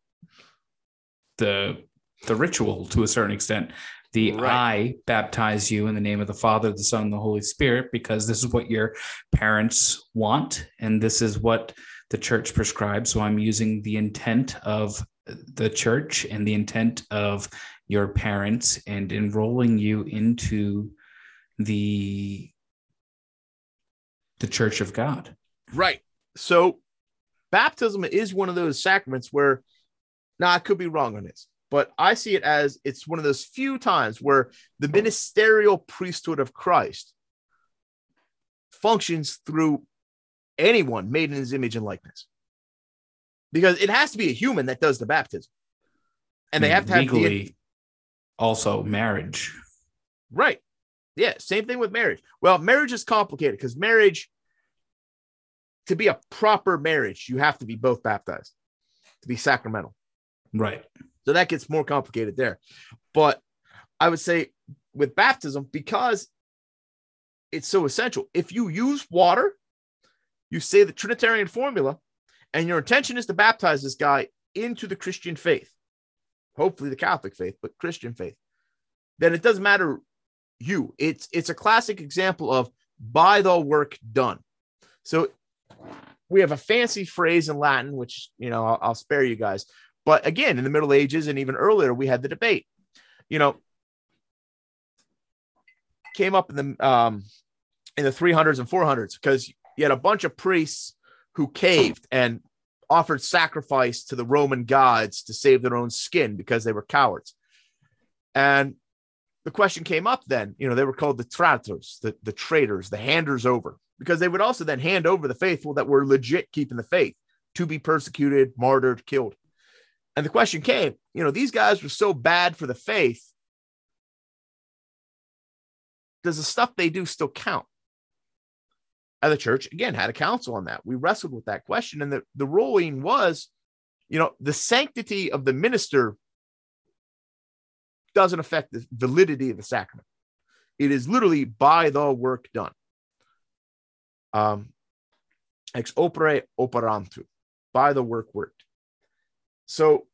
Speaker 1: the the ritual to a certain extent. The right. I baptize you in the name of the Father, the Son, and the Holy Spirit, because this is what your parents want, and this is what the church prescribes. So I'm using the intent of the church and the intent of your parents and enrolling you into the the church of God.
Speaker 2: Right. So baptism is one of those sacraments where now I could be wrong on this, but I see it as it's one of those few times where the ministerial priesthood of Christ functions through anyone made in his image and likeness. Because it has to be a human that does the baptism. And they have to have legally
Speaker 1: the, also marriage.
Speaker 2: Right. Yeah, same thing with marriage. Well, marriage is complicated because marriage, to be a proper marriage, you have to be both baptized to be sacramental.
Speaker 1: Right.
Speaker 2: So that gets more complicated there. But I would say with baptism, because it's so essential, if you use water, you say the Trinitarian formula, and your intention is to baptize this guy into the Christian faith, hopefully the Catholic faith, but Christian faith, then it doesn't matter you. It's it's a classic example of by the work done. So we have a fancy phrase in Latin, which you know I'll, I'll spare you guys. But again, in the Middle Ages and even earlier, we had the debate. You know, came up in the um, in the 300s and 400s because you had a bunch of priests who caved and offered sacrifice to the Roman gods to save their own skin because they were cowards. And the question came up then, you know, they were called the traitors, the, the traitors, the handers over, because they would also then hand over the faithful that were legit keeping the faith to be persecuted, martyred, killed. And the question came, you know, these guys were so bad for the faith. Does the stuff they do still count? And the church, again, had a council on that. We wrestled with that question. And the, the ruling was, you know, the sanctity of the minister doesn't affect the validity of the sacrament. It is literally by the work done. Um, ex opere operato, by the work worked. So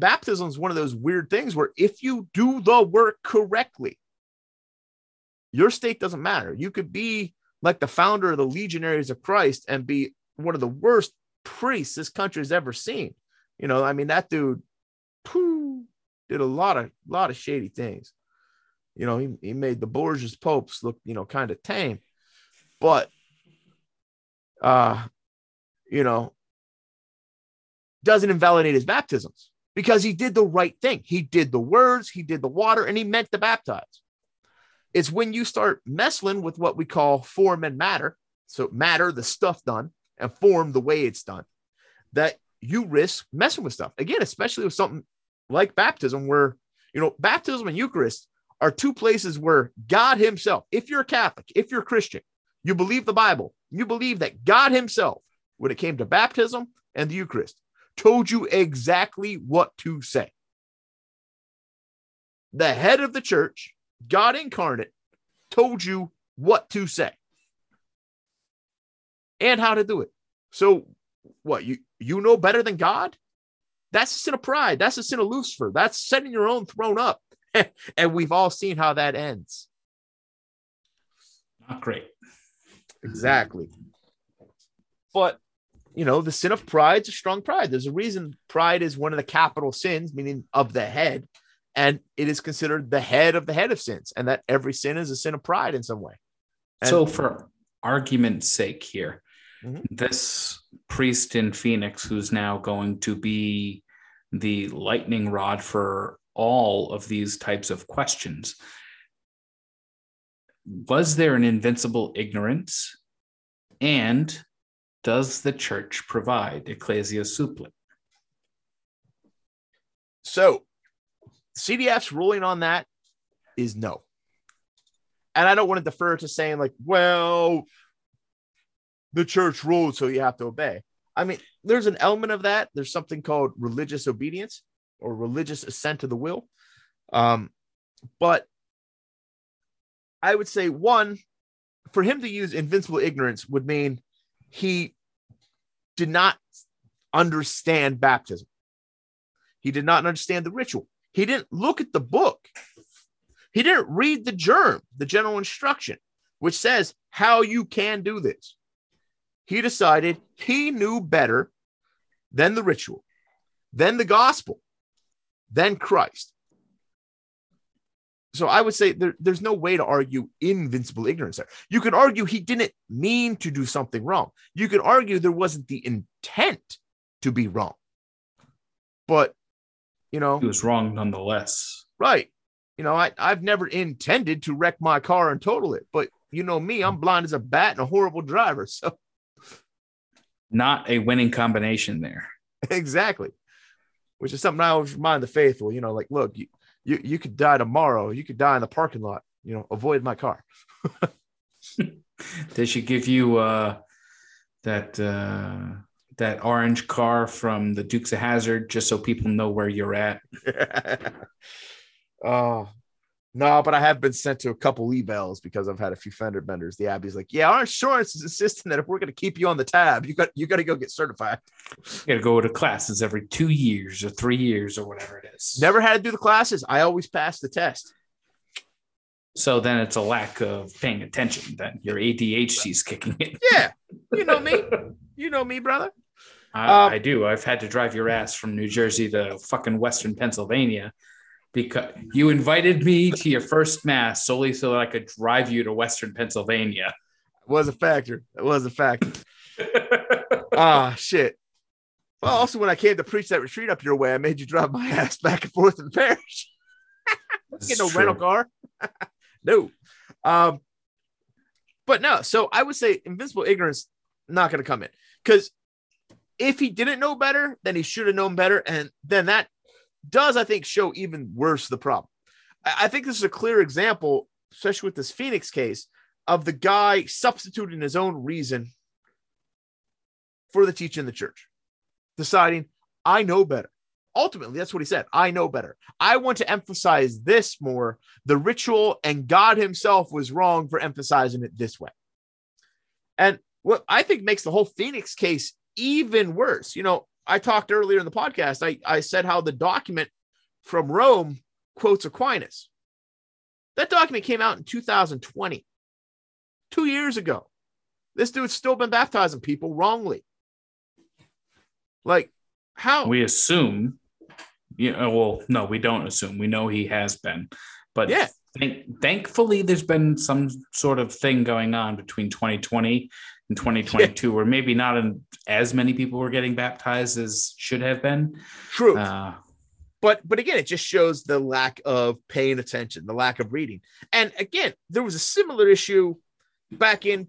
Speaker 2: baptism is one of those weird things where if you do the work correctly, your state doesn't matter. You could be like the founder of the Legionaries of Christ and be one of the worst priests this country has ever seen. You know, I mean, that dude, pooh, did a lot of lot of shady things. You know, he, he made the Borgias popes look, you know, kind of tame. But uh, you know, doesn't invalidate his baptisms because he did the right thing. He did the words, he did the water, and he meant to baptize. It's when you start messing with what we call form and matter. So, matter, the stuff done, and form, the way it's done, that you risk messing with stuff. Again, especially with something like baptism, where, you know, baptism and Eucharist are two places where God Himself, if you're a Catholic, if you're a Christian, you believe the Bible, you believe that God Himself, when it came to baptism and the Eucharist, told you exactly what to say. The head of the church, God incarnate, told you what to say and how to do it. So, what you you know better than God? That's a sin of pride. That's a sin of Lucifer. That's setting your own throne up. [LAUGHS] and we've all seen how that ends.
Speaker 1: Not great.
Speaker 2: Exactly. But, you know, the sin of pride is a strong pride. There's a reason pride is one of the capital sins, meaning of the head. And it is considered the head of the head of sins, and that every sin is a sin of pride in some way.
Speaker 1: And so, for argument's sake, here, Mm-hmm. This priest in Phoenix, who's now going to be the lightning rod for all of these types of questions, was there an invincible ignorance? And does the church provide ecclesia supplet?
Speaker 2: So, CDF's ruling on that is no. And I don't want to defer to saying, like, well, the church ruled, so you have to obey. I mean, there's an element of that. There's something called religious obedience or religious assent to the will. Um, but I would say one, for him to use invincible ignorance would mean he did not understand baptism. He did not understand the ritual. He didn't look at the book. He didn't read the GIRM, the general instruction, which says how you can do this. He decided he knew better than the ritual, than the gospel, than Christ. So I would say there, there's no way to argue invincible ignorance there. You could argue he didn't mean to do something wrong. You could argue there wasn't the intent to be wrong. But, you know,
Speaker 1: he was wrong nonetheless.
Speaker 2: Right. You know, I, I've never intended to wreck my car and total it, but you know me, I'm blind as a bat and a horrible driver. [LAUGHS] So,
Speaker 1: not a winning combination there.
Speaker 2: exactly. Which is something I always remind the faithful, you know, like, look, you, you, you could die tomorrow. You could die in the parking lot, you know, avoid my car. [LAUGHS]
Speaker 1: they should give you uh, that uh, that orange car from the Dukes of Hazzard, just so people know where you're at. [LAUGHS]
Speaker 2: oh no, but I have been sent to a couple emails because I've had a few fender benders. The Abbey's like, yeah, our insurance is insisting that if we're going to keep you on the tab, you got you got to go get certified.
Speaker 1: You got to go to classes every two years or three years or whatever it is.
Speaker 2: Never had to do the classes. I always passed the test.
Speaker 1: So then it's a lack of paying attention. Then your ADHD is kicking in.
Speaker 2: Yeah, you know me. [LAUGHS] You know me, brother.
Speaker 1: I, um, I do. I've had to drive your ass from New Jersey to fucking Western Pennsylvania because you invited me to your first mass solely so that I could drive you to Western Pennsylvania.
Speaker 2: It was a factor. It was a factor. [LAUGHS] Ah, shit. Well, also when I came to preach that retreat up your way, I made you drive my [LAUGHS] ass back and forth in the parish. [LAUGHS] Get no true. rental car. no. Um, but no, so I would say invincible ignorance not going to come in because if he didn't know better, then he should have known better, and then that does, I think, show even worse the problem. I think this is a clear example, especially with this Phoenix case, of the guy substituting his own reason for the teaching in the church, deciding, I know better. Ultimately, that's what he said. I know better. I want to emphasize this more. The ritual and God Himself was wrong for emphasizing it this way. And what I think makes the whole Phoenix case even worse, you know, I talked earlier in the podcast, I, I said how the document from Rome quotes Aquinas. That document came out in 2020, two years ago. This dude's still been baptizing people wrongly. Like, how?
Speaker 1: We assume, you know, well, no, we don't assume. We know he has been. But yeah. Thank, thankfully, there's been some sort of thing going on between 2020 in 2022 yeah. where maybe not in, as many people were getting baptized as should have been.
Speaker 2: True. Uh, but but again, it just shows the lack of paying attention, the lack of reading. And again, there was a similar issue back in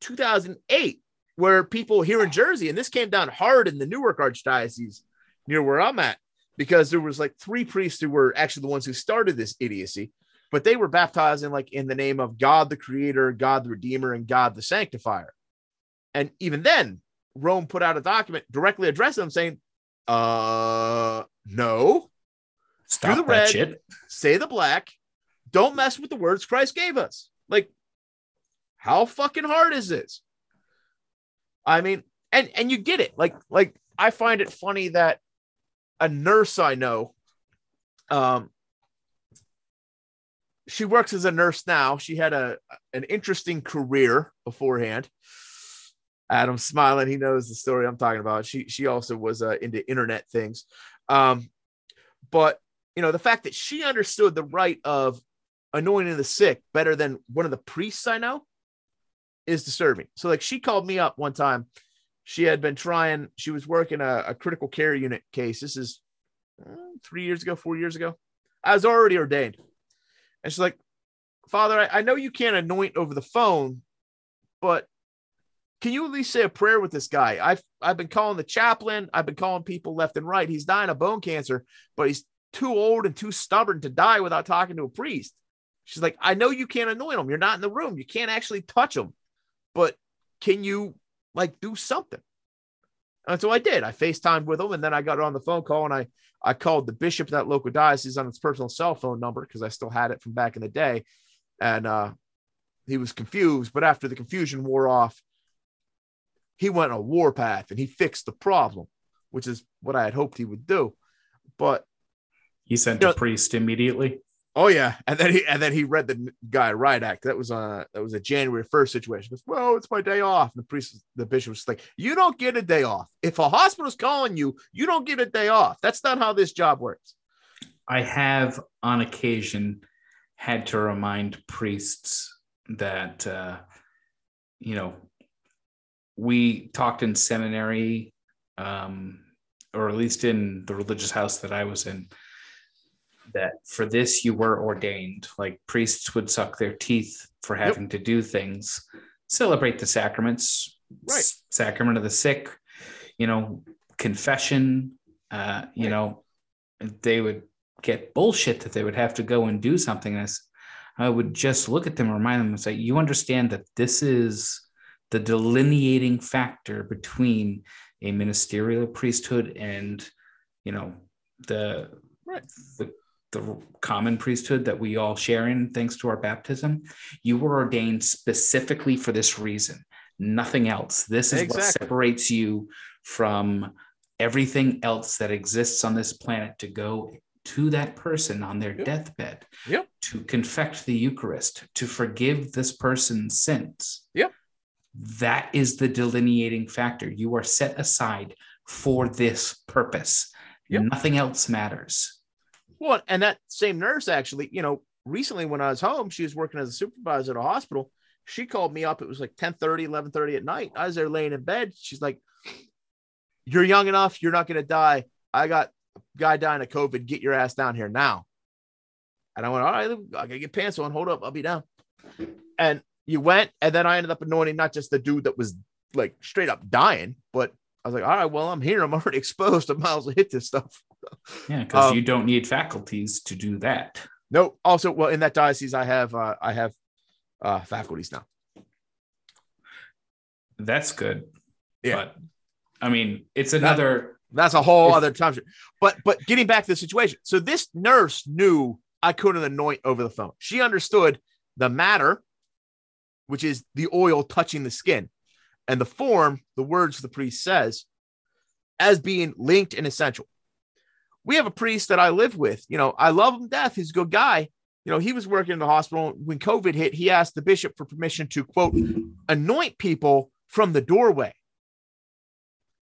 Speaker 2: 2008 where people here in Jersey, and this came down hard in the Newark Archdiocese near where I'm at, because there was like three priests who were actually the ones who started this idiocy, but they were baptizing like in the name of God the Creator, God the Redeemer, and God the Sanctifier. And even then, Rome put out a document directly addressing them saying, uh, no. Stop Do the red, shit. say the black. Don't mess with the words Christ gave us. Like, how fucking hard is this? I mean, and and you get it. Like, like I find it funny that a nurse I know, um, she works as a nurse now. She had a an interesting career beforehand. Adam's smiling. He knows the story I'm talking about. She she also was uh, into internet things, um, but you know the fact that she understood the rite of anointing the sick better than one of the priests I know is disturbing. So like she called me up one time. She had been trying. She was working a, a critical care unit case. This is uh, three years ago, four years ago. I was already ordained, and she's like, "Father, I, I know you can't anoint over the phone, but can you at least say a prayer with this guy? I've I've been calling the chaplain, I've been calling people left and right. He's dying of bone cancer, but he's too old and too stubborn to die without talking to a priest. She's like, I know you can't anoint him. You're not in the room. You can't actually touch him, but can you like do something? And so I did. I FaceTimed with him, and then I got on the phone call and I I called the bishop of that local diocese on his personal cell phone number because I still had it from back in the day, and uh, he was confused. But after the confusion wore off, he went on a warpath and he fixed the problem. which is what I had hoped he would do. But
Speaker 1: he sent you know, a priest immediately.
Speaker 2: Oh yeah, and then he and then he read the guy riot act. That was a that was a January first situation. Goes, well, it's my day off. And the priest, the bishop was like, you don't get a day off. If a hospital's calling you, you don't get a day off. That's not how this job works.
Speaker 1: I have on occasion had to remind priests that uh, you know we talked in seminary, um, or at least in the religious house that I was in that for this you were ordained. Like priests would suck their teeth for having yep. to do things, celebrate the sacraments,
Speaker 2: right?
Speaker 1: Sacrament of the sick, you know, confession. Uh, you right. know, they would get bullshit that they would have to go and do something. And I would just look at them remind them and say, you understand that this is the delineating factor between a ministerial priesthood and, you know, the
Speaker 2: right.
Speaker 1: the the common priesthood that we all share in thanks to our baptism you were ordained specifically for this reason nothing else this is exactly. what separates you from everything else that exists on this planet to go to that person on their
Speaker 2: yep.
Speaker 1: deathbed
Speaker 2: yep.
Speaker 1: to confect the eucharist to forgive this person's sins
Speaker 2: yep
Speaker 1: that is the delineating factor you are set aside for this purpose yep. nothing else matters
Speaker 2: well, and that same nurse actually, you know, recently when I was home, she was working as a supervisor at a hospital. She called me up. It was like 10 30, 11 30 at night. I was there laying in bed. She's like, You're young enough. You're not going to die. I got a guy dying of COVID. Get your ass down here now. And I went, All right, I got to get pants on. Hold up. I'll be down. And you went. And then I ended up anointing not just the dude that was like straight up dying, but I was like, All right, well, I'm here. I'm [LAUGHS] already exposed. I might as well hit this stuff. [LAUGHS]
Speaker 1: Yeah, because um, you don't need faculties to do that.
Speaker 2: No. Also, well, in that diocese, I have uh, I have uh, faculties now.
Speaker 1: That's good.
Speaker 2: Yeah.
Speaker 1: But I mean, it's another.
Speaker 2: That, that's a whole other time. But but getting back to the situation, so this nurse knew I couldn't anoint over the phone. She understood the matter, which is the oil touching the skin, and the form, the words the priest says, as being linked and essential we have a priest that I live with. You know, I love him death. He's a good guy. You know, he was working in the hospital when COVID hit. He asked the bishop for permission to quote anoint people from the doorway.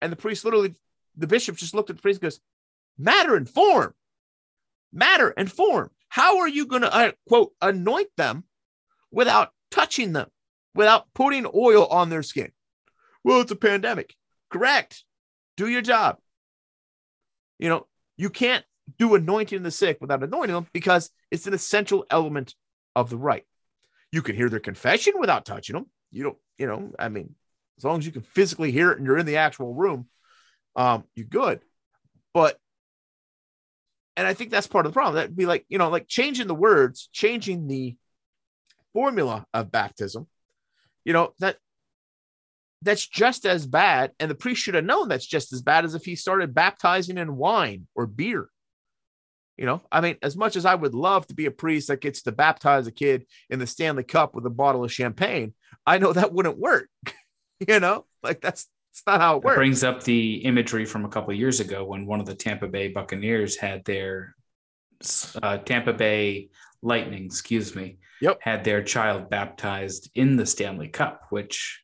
Speaker 2: And the priest literally, the bishop just looked at the priest and goes, matter and form, matter and form. How are you going to uh, quote anoint them without touching them, without putting oil on their skin? Well, it's a pandemic. Correct. Do your job. You know, you can't do anointing the sick without anointing them because it's an essential element of the rite. You can hear their confession without touching them. You don't, you know, I mean, as long as you can physically hear it and you're in the actual room, um, you're good. But and I think that's part of the problem. That'd be like, you know, like changing the words, changing the formula of baptism, you know, that that's just as bad. And the priest should have known that's just as bad as if he started baptizing in wine or beer. You know, I mean, as much as I would love to be a priest that gets to baptize a kid in the Stanley Cup with a bottle of champagne, I know that wouldn't work. [LAUGHS] you know, like that's it's not how it works.
Speaker 1: It brings up the imagery from a couple years ago when one of the Tampa Bay Buccaneers had their uh, Tampa Bay Lightning, excuse me,
Speaker 2: yep.
Speaker 1: had their child baptized in the Stanley Cup, which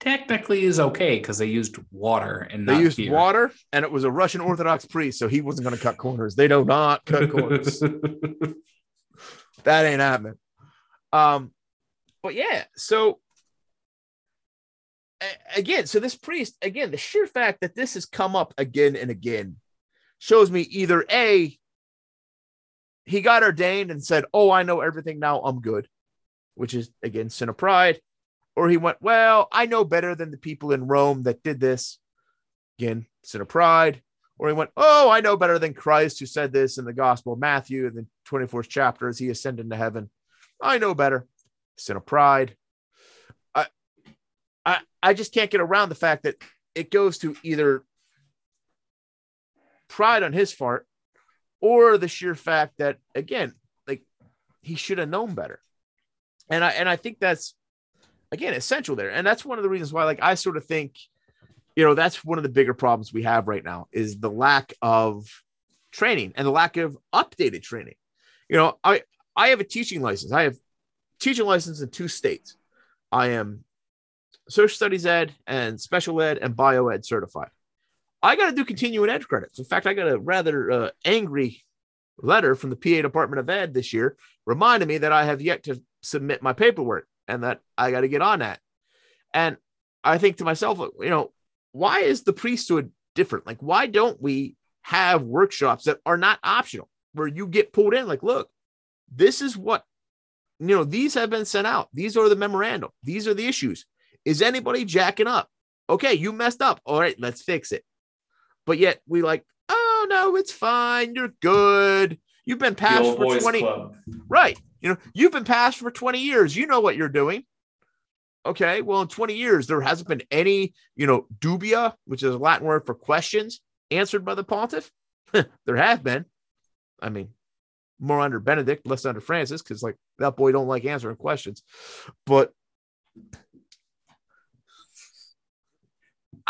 Speaker 1: technically is okay because they used water and
Speaker 2: they used beer. water and it was a Russian Orthodox priest, so he wasn't going to cut corners. They do not cut corners. [LAUGHS] that ain't happening. Um, but yeah, so again, so this priest, again, the sheer fact that this has come up again and again shows me either a he got ordained and said, "Oh, I know everything now. I'm good," which is again sin of pride or he went, Well, I know better than the people in Rome that did this. Again, sin of pride. Or he went, Oh, I know better than Christ who said this in the Gospel of Matthew in the 24th chapter as he ascended into heaven. I know better. Sin of pride. I, I, I just can't get around the fact that it goes to either pride on his part or the sheer fact that, again, like he should have known better. And I and I think that's again essential there and that's one of the reasons why like i sort of think you know, that's one of the bigger problems we have right now is the lack of training and the lack of updated training. You know, I I have a teaching license. I have teaching license in two states. I am social studies ed and special ed and bio ed certified. I got to do continuing ed credits. In fact, I got a rather uh, angry letter from the PA Department of Ed this year reminding me that I have yet to submit my paperwork and that I got to get on that. And I think to myself, you know, why is the priesthood different? Like, why don't we have workshops that are not optional where you get pulled in? Like, look, this is what, you know, these have been sent out. These are the memorandum. These are the issues. Is anybody jacking up? Okay, you messed up. All right, let's fix it. But yet we like, oh no, it's fine. You're good. You've been passed for 20. Club. Right. You know, you've been passed for 20 years. You know what you're doing. Okay. Well, in 20 years, there hasn't been any, you know, dubia, which is a Latin word for questions, answered by the pontiff. [LAUGHS] there have been. I mean, more under Benedict, less under Francis, because like that boy don't like answering questions. But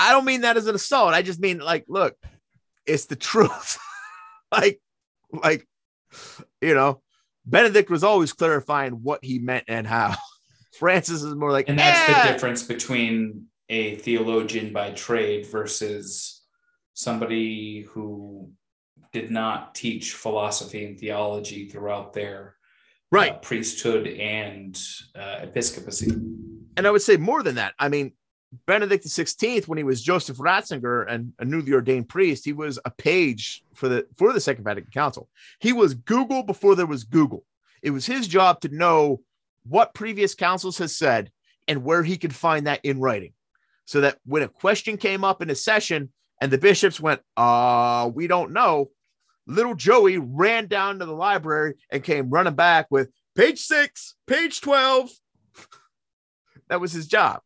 Speaker 2: I don't mean that as an assault. I just mean like, look, it's the truth. [LAUGHS] like, like, you know, Benedict was always clarifying what he meant and how. [LAUGHS] Francis is more like,
Speaker 1: and that's eh. the difference between a theologian by trade versus somebody who did not teach philosophy and theology throughout their
Speaker 2: right
Speaker 1: uh, priesthood and uh, episcopacy.
Speaker 2: And I would say more than that. I mean, Benedict XVI, when he was Joseph Ratzinger and a newly ordained priest, he was a page for the for the Second Vatican Council. He was Google before there was Google. It was his job to know what previous councils has said and where he could find that in writing. So that when a question came up in a session and the bishops went, uh, we don't know, little Joey ran down to the library and came running back with page six, page 12. [LAUGHS] that was his job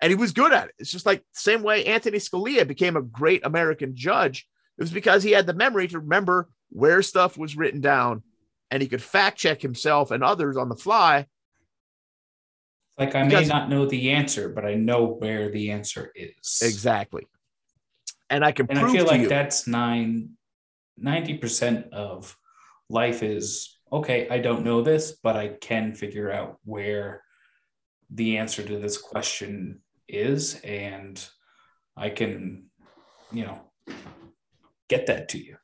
Speaker 2: and he was good at it. It's just like the same way Anthony Scalia became a great American judge. It was because he had the memory to remember where stuff was written down and he could fact check himself and others on the fly.
Speaker 1: Like I may not know the answer, but I know where the answer is.
Speaker 2: Exactly. And I can
Speaker 1: and I feel like you, that's nine 90% of life is okay, I don't know this, but I can figure out where the answer to this question is and i can you know get that to you.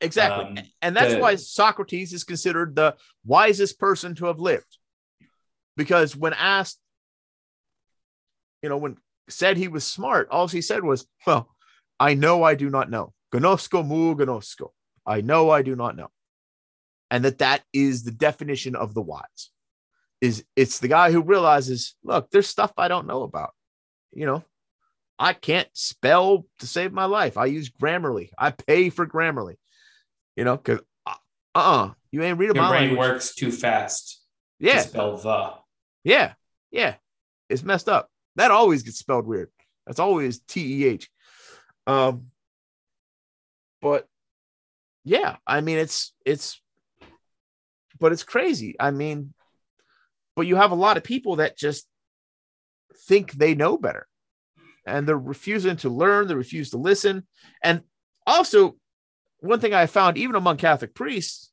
Speaker 2: Exactly. Um, and that's the, why socrates is considered the wisest person to have lived. Because when asked you know when said he was smart all he said was well i know i do not know. Gnosco mu gnosco i know i do not know. And that that is the definition of the wise is it's the guy who realizes look there's stuff i don't know about you know, I can't spell to save my life. I use Grammarly. I pay for Grammarly. You know, because uh uh-uh, you ain't reading
Speaker 1: Your my brain language. works too fast.
Speaker 2: Yeah.
Speaker 1: spell the.
Speaker 2: Yeah. Yeah. It's messed up. That always gets spelled weird. That's always T E H. Um, but yeah, I mean, it's it's, but it's crazy. I mean, but you have a lot of people that just think they know better and they're refusing to learn, they refuse to listen. And also, one thing I found, even among Catholic priests,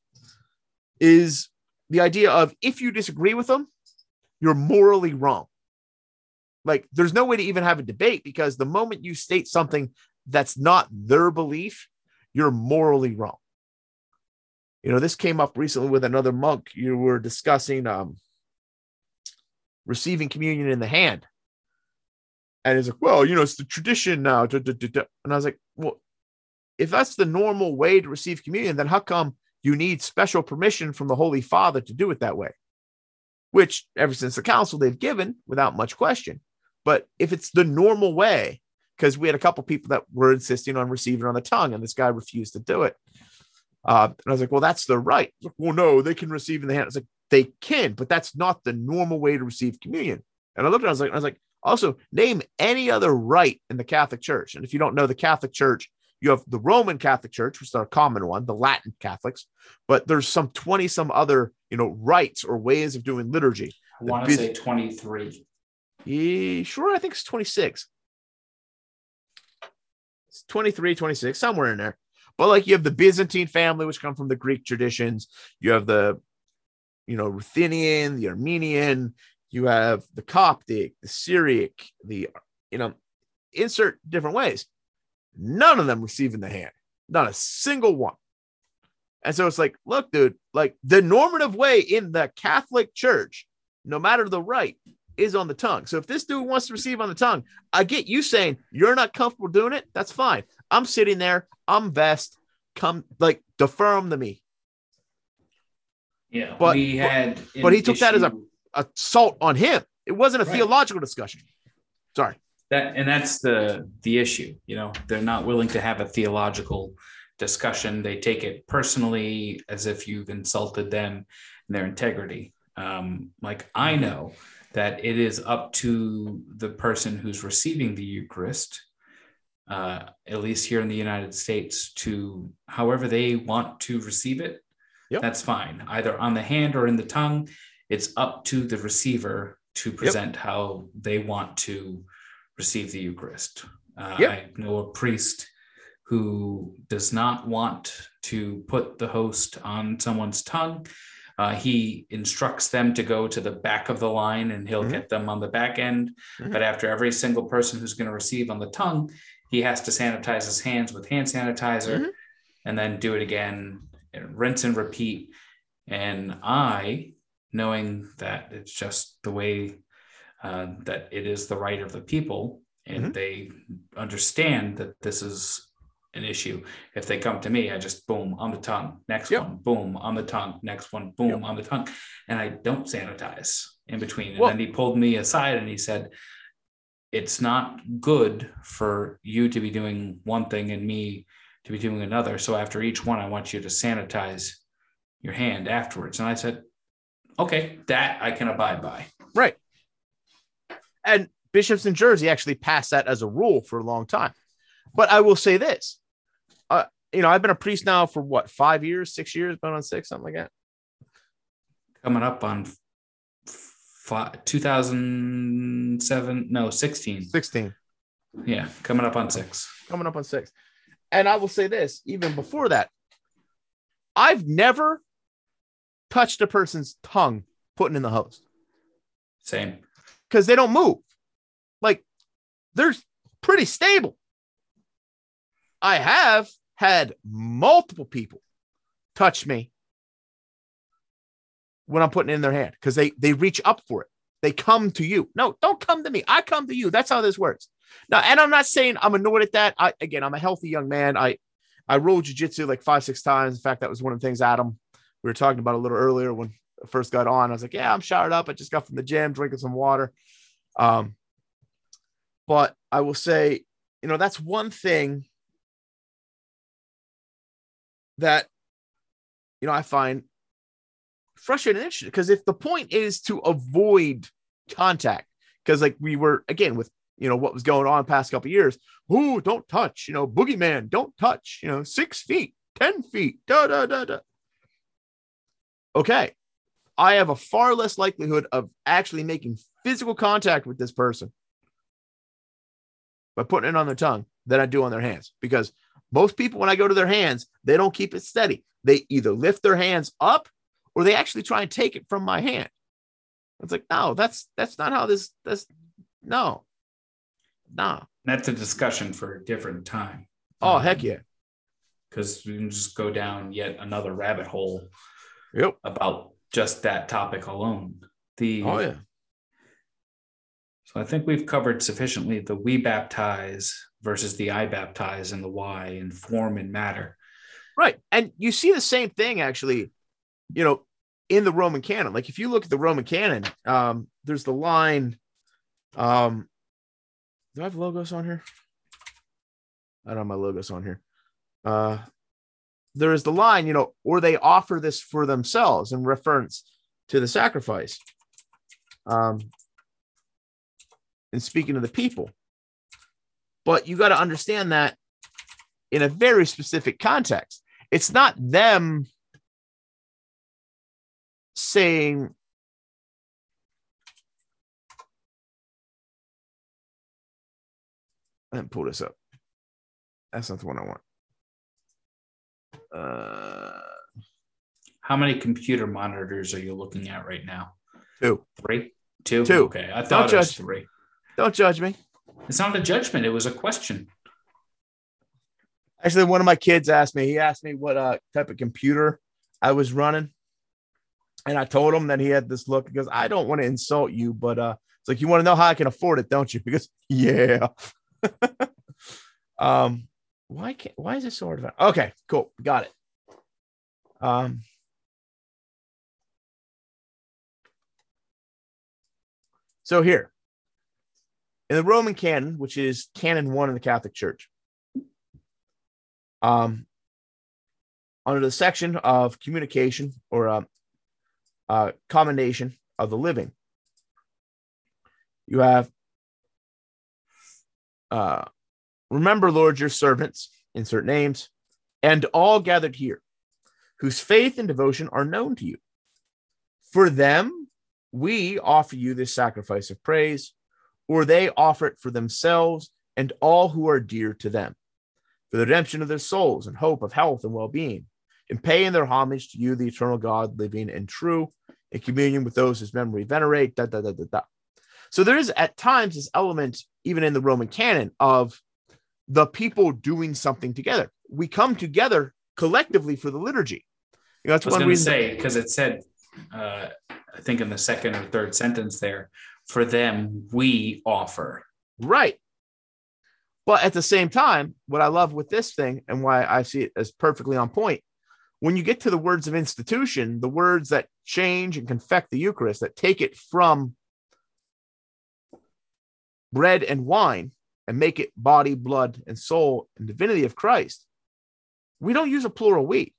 Speaker 2: is the idea of if you disagree with them, you're morally wrong. Like, there's no way to even have a debate because the moment you state something that's not their belief, you're morally wrong. You know, this came up recently with another monk. You were discussing um, receiving communion in the hand. And he's like, well, you know, it's the tradition now. And I was like, well, if that's the normal way to receive communion, then how come you need special permission from the Holy Father to do it that way? Which, ever since the council, they've given without much question. But if it's the normal way, because we had a couple people that were insisting on receiving on the tongue, and this guy refused to do it. Uh, and I was like, well, that's the right. Like, well, no, they can receive in the hand. It's like they can, but that's not the normal way to receive communion. And I looked at it, I was like, I was like, also, name any other rite in the Catholic Church. And if you don't know the Catholic Church, you have the Roman Catholic Church, which is our common one, the Latin Catholics, but there's some 20 some other, you know, rites or ways of doing liturgy.
Speaker 1: I want to say 23.
Speaker 2: Yeah, sure, I think it's 26. 23, 26, somewhere in there. But like you have the Byzantine family, which come from the Greek traditions. You have the, you know, Ruthenian, the Armenian. You have the Coptic, the Syriac, the, you know, insert different ways. None of them receiving the hand. Not a single one. And so it's like, look, dude, like the normative way in the Catholic Church, no matter the rite, is on the tongue. So if this dude wants to receive on the tongue, I get you saying you're not comfortable doing it. That's fine. I'm sitting there. I'm vest. Come like defer him to me.
Speaker 1: Yeah,
Speaker 2: But-
Speaker 1: we had,
Speaker 2: but he took that as a-
Speaker 1: issue-
Speaker 2: Assault on him. It wasn't a
Speaker 1: Right.
Speaker 2: theological discussion. Sorry.
Speaker 1: that and that's the the issue you know they're not willing to have a theological discussion they take it personally as if you've insulted them and their integrity um, like i know that it is up to the person who's receiving the eucharist uh, at least here in the united states to however they want to receive it
Speaker 2: Yep.
Speaker 1: that's fine either on the hand or in the tongue it's up to the receiver to present how they want to receive the Eucharist. Uh,
Speaker 2: Yep.
Speaker 1: I know a priest who does not want to put the host on someone's tongue. Uh, he instructs them to go to the back of the line and he'll
Speaker 2: Mhm.
Speaker 1: get them on the back end.
Speaker 2: Mhm.
Speaker 1: But after every single person who's going to receive on the tongue, he has to sanitize his hands with hand sanitizer
Speaker 2: Mhm.
Speaker 1: and then do it again, and rinse and repeat. And I, knowing that it's just the way uh, that it is the right of the people, and
Speaker 2: Mhm.
Speaker 1: they understand that this is an issue. If they come to me, I just boom on the tongue, next
Speaker 2: Yep.
Speaker 1: one, boom on the tongue, next one, boom
Speaker 2: Yep.
Speaker 1: on the tongue, and I don't sanitize in between. And
Speaker 2: Well-
Speaker 1: then he pulled me aside and he said, "It's not good for you to be doing one thing and me to be doing another. So after each one, I want you to sanitize your hand afterwards." And I said, "Okay, that I can abide by."
Speaker 2: Right. And bishops in Jersey actually passed that as a rule for a long time. But I will say this. Uh, you know, I've been a priest now for what, five years, six years, been on six, something like that.
Speaker 1: coming up on f- 2007 no 16
Speaker 2: 16.
Speaker 1: yeah coming up on six
Speaker 2: coming up on six. And I will say this even before that, I've never touched a person's tongue putting in the host
Speaker 1: same
Speaker 2: because they don't move. Like they're pretty stable. I have had multiple people touch me when I'm putting in their hand because they they reach up for it. They come to you. No, don't come to me. I come to you. That's how this works. Now, and I'm not saying I'm annoyed at that. I again, I'm a healthy young man. I I rolled jujitsu like five, six times. In fact, that was one of the things Adam we were talking about a little earlier when I first got on. I was like, yeah, I'm showered up. I just got from the gym, drinking some water. Um, but I will say, you know, that's one thing that you know I find frustrating and interesting because if the point is to avoid contact, because like we were again with you know what was going on past couple years, oh, don't touch, you know, boogeyman, don't touch, you know, six feet, ten feet, da da da da. Okay, I have a far less likelihood of actually making physical contact with this person by putting it on their tongue than I do on their hands because most people, when I go to their hands, they don't keep it steady. They either lift their hands up or they actually try and take it from my hand. It's like, no, that's that's not how this that's no. No.
Speaker 1: that's a discussion for a different time
Speaker 2: Oh, heck yeah.
Speaker 1: Um, because we can just go down yet another rabbit hole
Speaker 2: Yep.
Speaker 1: about just that topic alone the
Speaker 2: Oh yeah.
Speaker 1: so i think we've covered sufficiently the we baptize versus the i baptize and the why and form and matter
Speaker 2: Right. And you see the same thing actually, you know, in the Roman canon. Like if you look at the Roman canon, um, there's the line, um, do I have Logos on here? I don't have my Logos on here. Uh, there is the line, you know, or they offer this for themselves in reference to the sacrifice. Um, and speaking of the people, but you got to understand that in a very specific context. It's not them saying, me pull this up. That's not the one I want. Uh,
Speaker 1: How many computer monitors are you looking at right now?
Speaker 2: two.
Speaker 1: Three? Two?
Speaker 2: Two.
Speaker 1: Okay. I thought
Speaker 2: Don't
Speaker 1: it was
Speaker 2: judge.
Speaker 1: three.
Speaker 2: Don't judge me.
Speaker 1: It's not a judgment. It was a question.
Speaker 2: Actually, one of my kids asked me. He asked me what uh, type of computer I was running, and I told him that he had this look because I don't want to insult you, but uh, it's like you want to know how I can afford it, don't you? [LAUGHS] Because yeah. [LAUGHS] um, why can't? Why is this so hard? Okay, cool, got it. Um. So here, in the Roman canon, which is canon one in the Catholic Church, um, under the section of communication or uh, uh, commendation of the living, you have uh, remember, Lord, your servants, insert names, and all gathered here, whose faith and devotion are known to you. For them, we offer you this sacrifice of praise, or they offer it for themselves and all who are dear to them for the redemption of their souls and hope of health and well being, in paying their homage to you, the eternal God, living and true, in communion with those whose memory venerate. Da, da, da, da, da. So there is at times this element, even in the Roman canon, of the people doing something together. We come together collectively for the liturgy. You know, that's
Speaker 1: I was
Speaker 2: one
Speaker 1: going to
Speaker 2: reason.
Speaker 1: say, because it said, uh, I think in the second or third sentence there, for them, we offer.
Speaker 2: Right. But at the same time, what I love with this thing and why I see it as perfectly on point, when you get to the words of institution, the words that change and confect the Eucharist, that take it from bread and wine and make it body, blood, and soul and divinity of Christ, we don't use a plural we.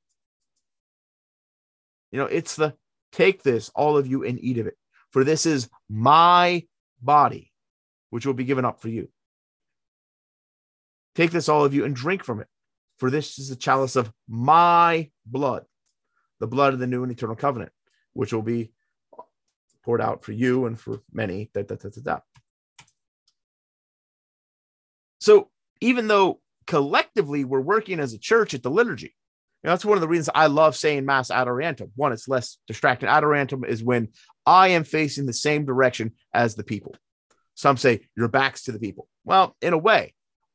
Speaker 2: You know, it's the take this, all of you, and eat of it. For this is my body, which will be given up for you. Take this, all of you, and drink from it. For this is the chalice of my blood, the blood of the new and eternal covenant, which will be poured out for you and for many. Da, da, da, da, da. So even though collectively we're working as a church at the liturgy, you know, that's one of the reasons I love saying Mass ad orientem. One, it's less distracting. Ad orientem is when I am facing the same direction as the people. Some say your back's to the people. Well, in a way,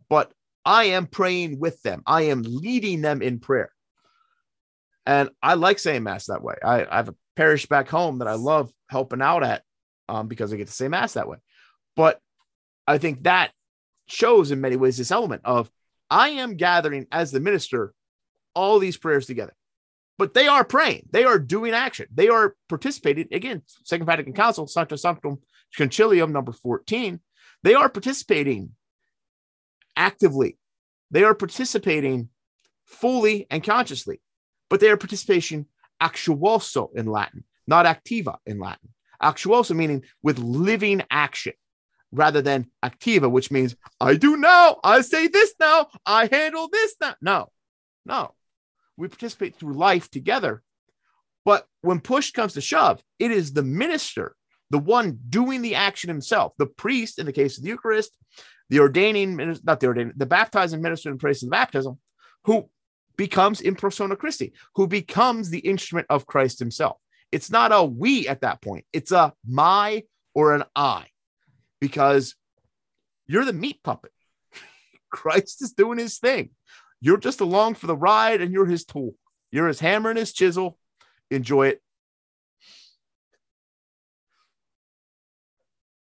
Speaker 2: but I am praying with them. I am leading them in prayer. And I like saying Mass that way. I, I have a parish back home that I love helping out at um, because I get to say Mass that way. But I think that shows in many ways this element of I am gathering as the minister all these prayers together. But they are praying, they are doing action, they are participating. Again, Second Vatican Council, Sacrosanctum Concilium, number 14, they are participating actively. They are participating fully and consciously, but they are participation actuoso in Latin, not activa in Latin. Actuoso meaning with living action rather than activa, which means I do now, I say this now, I handle this now. No, no. We participate through life together. But when push comes to shove, it is the minister, the one doing the action himself, the priest in the case of the Eucharist, the ordaining, not the ordaining, the baptizing minister in praise of baptism, who becomes in persona Christi, who becomes the instrument of Christ himself. It's not a we at that point, it's a my or an I, because you're the meat puppet. [LAUGHS] Christ is doing his thing. You're just along for the ride and you're his tool. You're his hammer and his chisel. Enjoy it.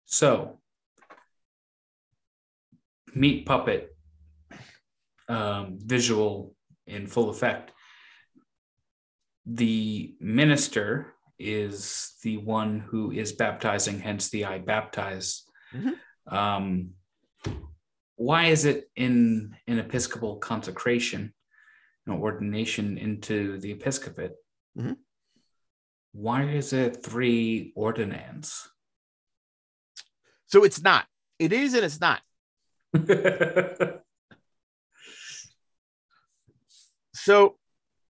Speaker 1: So, meat puppet um, visual in full effect. The minister is the one who is baptizing, hence the I baptize.
Speaker 2: Mhm.
Speaker 1: Um, why is it in an Episcopal consecration, know, ordination into the episcopate?
Speaker 2: Mhm.
Speaker 1: Why is it three ordinands?
Speaker 2: So it's not. It is and it's not. [LAUGHS] So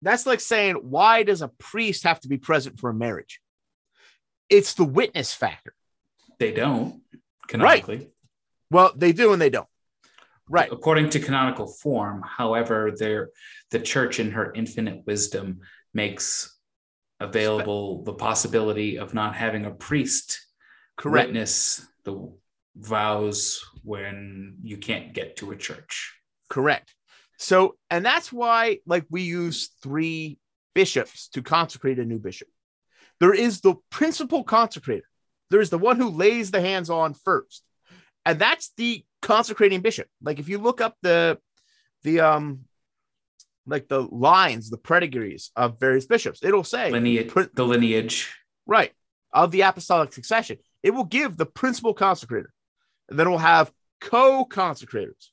Speaker 2: that's like saying, why does a priest have to be present for a marriage? It's the witness factor.
Speaker 1: they don't canonically.
Speaker 2: Well, they do and they don't. right
Speaker 1: according to canonical form. However, there the church in her infinite wisdom makes available the possibility of not having a priest
Speaker 2: Correct.
Speaker 1: witness the vows when you can't get to a church.
Speaker 2: Correct. So, and that's why, like, we use three bishops to consecrate a new bishop. There is the principal consecrator, there is the one who lays the hands on first, and that's the consecrating bishop. Like, if you look up the, the, um, like the lines, the pedigrees of various bishops, it'll say
Speaker 1: lineage, the lineage,
Speaker 2: right, of the apostolic succession. It will give the principal consecrator, and then we'll have co consecrators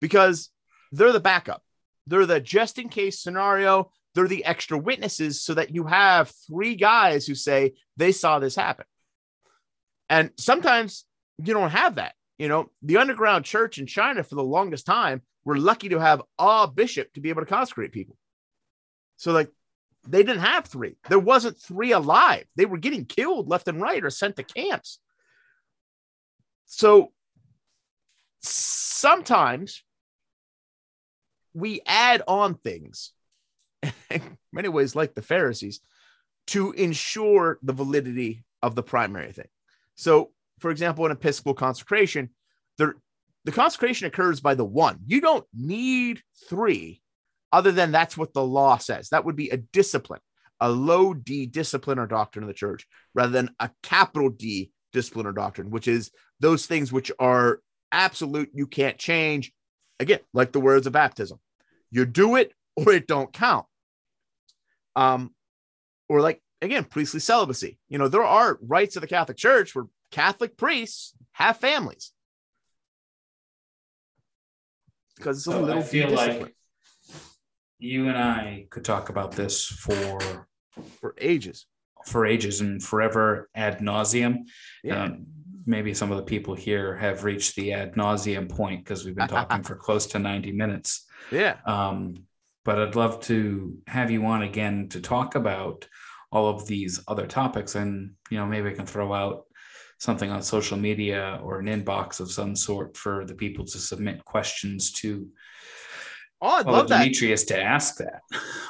Speaker 2: because they're the backup. They're the just in case scenario. They're the extra witnesses so that you have three guys who say they saw this happen. And sometimes you don't have that. You know, the underground church in China for the longest time were lucky to have a bishop to be able to consecrate people. So, like, they didn't have three. There wasn't three alive. They were getting killed left and right or sent to camps. So, sometimes we add on things, [LAUGHS] in many ways, like the Pharisees, to ensure the validity of the primary thing. So, for example, in Episcopal consecration, there, the consecration occurs by the one. You don't need three, other than that's what the law says. That would be a discipline, a low D discipline or doctrine of the church, rather than a capital D discipline or doctrine, which is those things which are absolute, you can't change. Again, like the words of baptism, you do it or it don't count. Um, or like again, priestly celibacy. You know, there are rites of the Catholic Church where Catholic priests have families because it's a
Speaker 1: So
Speaker 2: little
Speaker 1: I feel
Speaker 2: discipline
Speaker 1: like you and I could talk about this for
Speaker 2: for ages.
Speaker 1: for ages and forever ad nauseum.
Speaker 2: Yeah.
Speaker 1: Um, maybe some of the people here have reached the ad nauseum point because we've been talking for close to 90 minutes.
Speaker 2: Yeah.
Speaker 1: Um, but I'd love to have you on again to talk about all of these other topics. And, you know, maybe I can throw out something on social media or an inbox of some sort for the people to submit questions to
Speaker 2: Oh, I'd
Speaker 1: well,
Speaker 2: love that.
Speaker 1: Demetrius to ask that.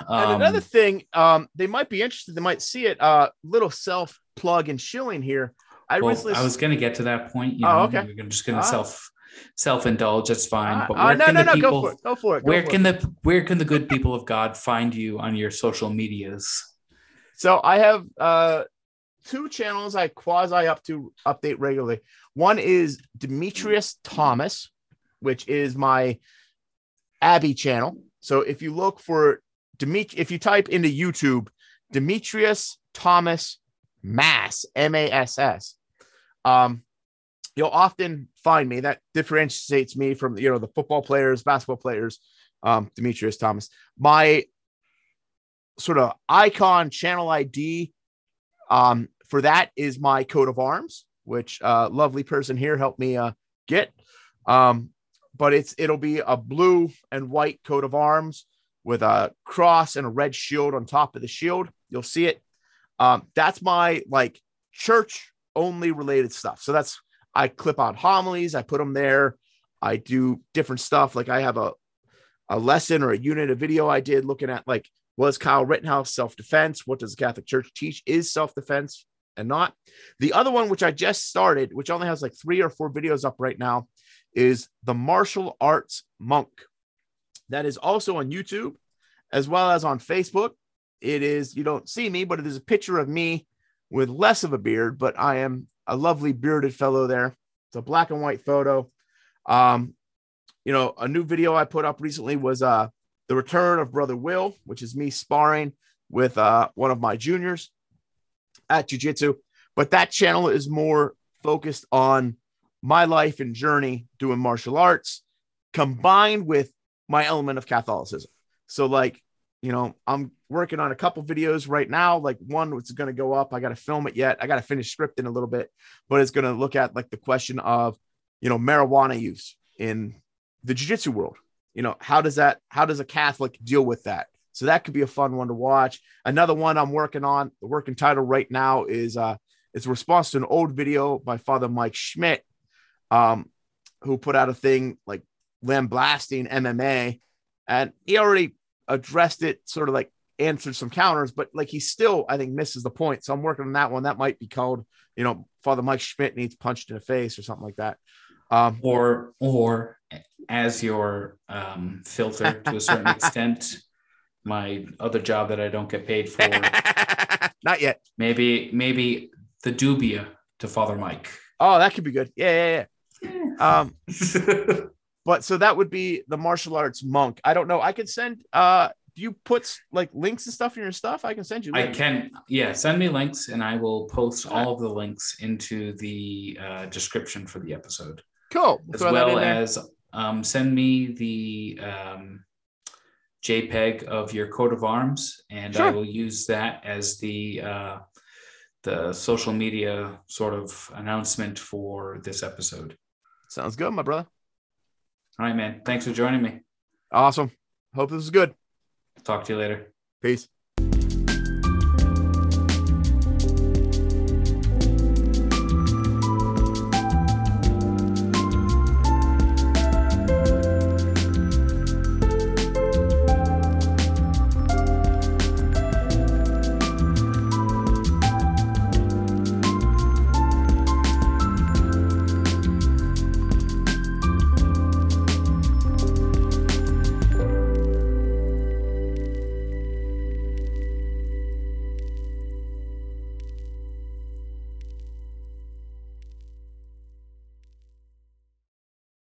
Speaker 2: And
Speaker 1: Um,
Speaker 2: another thing, um, they might be interested. They might see it. Uh, little self plug and shilling here. I
Speaker 1: well,
Speaker 2: recently.
Speaker 1: I was going to get to that point. You
Speaker 2: Oh,
Speaker 1: know,
Speaker 2: okay.
Speaker 1: We're just going
Speaker 2: Ah.
Speaker 1: to self self indulge. It's fine.
Speaker 2: Uh,
Speaker 1: but
Speaker 2: uh,
Speaker 1: where
Speaker 2: no,
Speaker 1: can
Speaker 2: no,
Speaker 1: the
Speaker 2: no.
Speaker 1: people?
Speaker 2: Go for it. Go for it. Go
Speaker 1: where
Speaker 2: for
Speaker 1: can
Speaker 2: it.
Speaker 1: the where can the good people of God find you on your social medias?
Speaker 2: So I have uh, two channels I quasi up to update regularly. One is Demetrius Thomas, which is my Abby channel. So if you look for Demet, if you type into YouTube Demetrius Thomas Mass M A S S, um, you'll often find me. That differentiates me from you know the football players, basketball players. Um, Demetrius Thomas. My sort of icon channel ID um, for that is my coat of arms, which uh, lovely person here helped me uh, get. Um, but it's it'll be a blue and white coat of arms with a cross and a red shield on top of the shield. You'll see it. Um, that's my like church only related stuff. So that's I clip out homilies, I put them there. I do different stuff. Like I have a a lesson or a unit, a video I did looking at like was Kyle Rittenhouse self defense? What does the Catholic Church teach is self defense and not? The other one, which I just started, which only has like three or four videos up right now, is the martial arts monk. That is also on YouTube as well as on Facebook. It is, you don't see me, but it is a picture of me with less of a beard, but I am a lovely bearded fellow there. It's a black and white photo. Um, you know, a new video I put up recently was uh the return of brother Will, which is me sparring with uh one of my juniors at jiu-jitsu. But that channel is more focused on my life and journey doing martial arts combined with my element of Catholicism. So like, you know, I'm working on a couple videos right now. Like one that's going to go up. I got to film it yet. I got to finish scripting a little bit, but it's going to look at like the question of, you know, marijuana use in the jiu-jitsu world. You know, how does that, how does a Catholic deal with that? So that could be a fun one to watch. Another one I'm working on, the working title right now is uh it's a response to an old video by Father Mike Schmitz, um, who put out a thing like lambasting MMA, and he already addressed it, sort of like answered some counters, but like he still, I think, misses the point. So I'm working on that one. That might be called, you know, Father Mike Schmitz needs punched in the face or something like that.
Speaker 1: Um, or or as your um, filter to a certain extent, my other job that I don't get paid for. [LAUGHS]
Speaker 2: Not yet.
Speaker 1: Maybe maybe the dubia to Father Mike.
Speaker 2: Oh, that could be good. Yeah, yeah, yeah. Um, [LAUGHS] but so that would be the martial arts monk. I don't know. I could send. Uh, do you put like links and stuff in your stuff? I can send you.
Speaker 1: Links. I can. Yeah, send me links, and I will post all of the links into the uh, description for the episode.
Speaker 2: Cool.
Speaker 1: We'll as well as um, send me the um, JPEG of your coat of arms, and sure. I will use that as the uh, the social media sort of announcement for this episode.
Speaker 2: Sounds good, my brother.
Speaker 1: All right, man. Thanks for joining me.
Speaker 2: Awesome. Hope this is good.
Speaker 1: Talk to you later.
Speaker 2: Peace.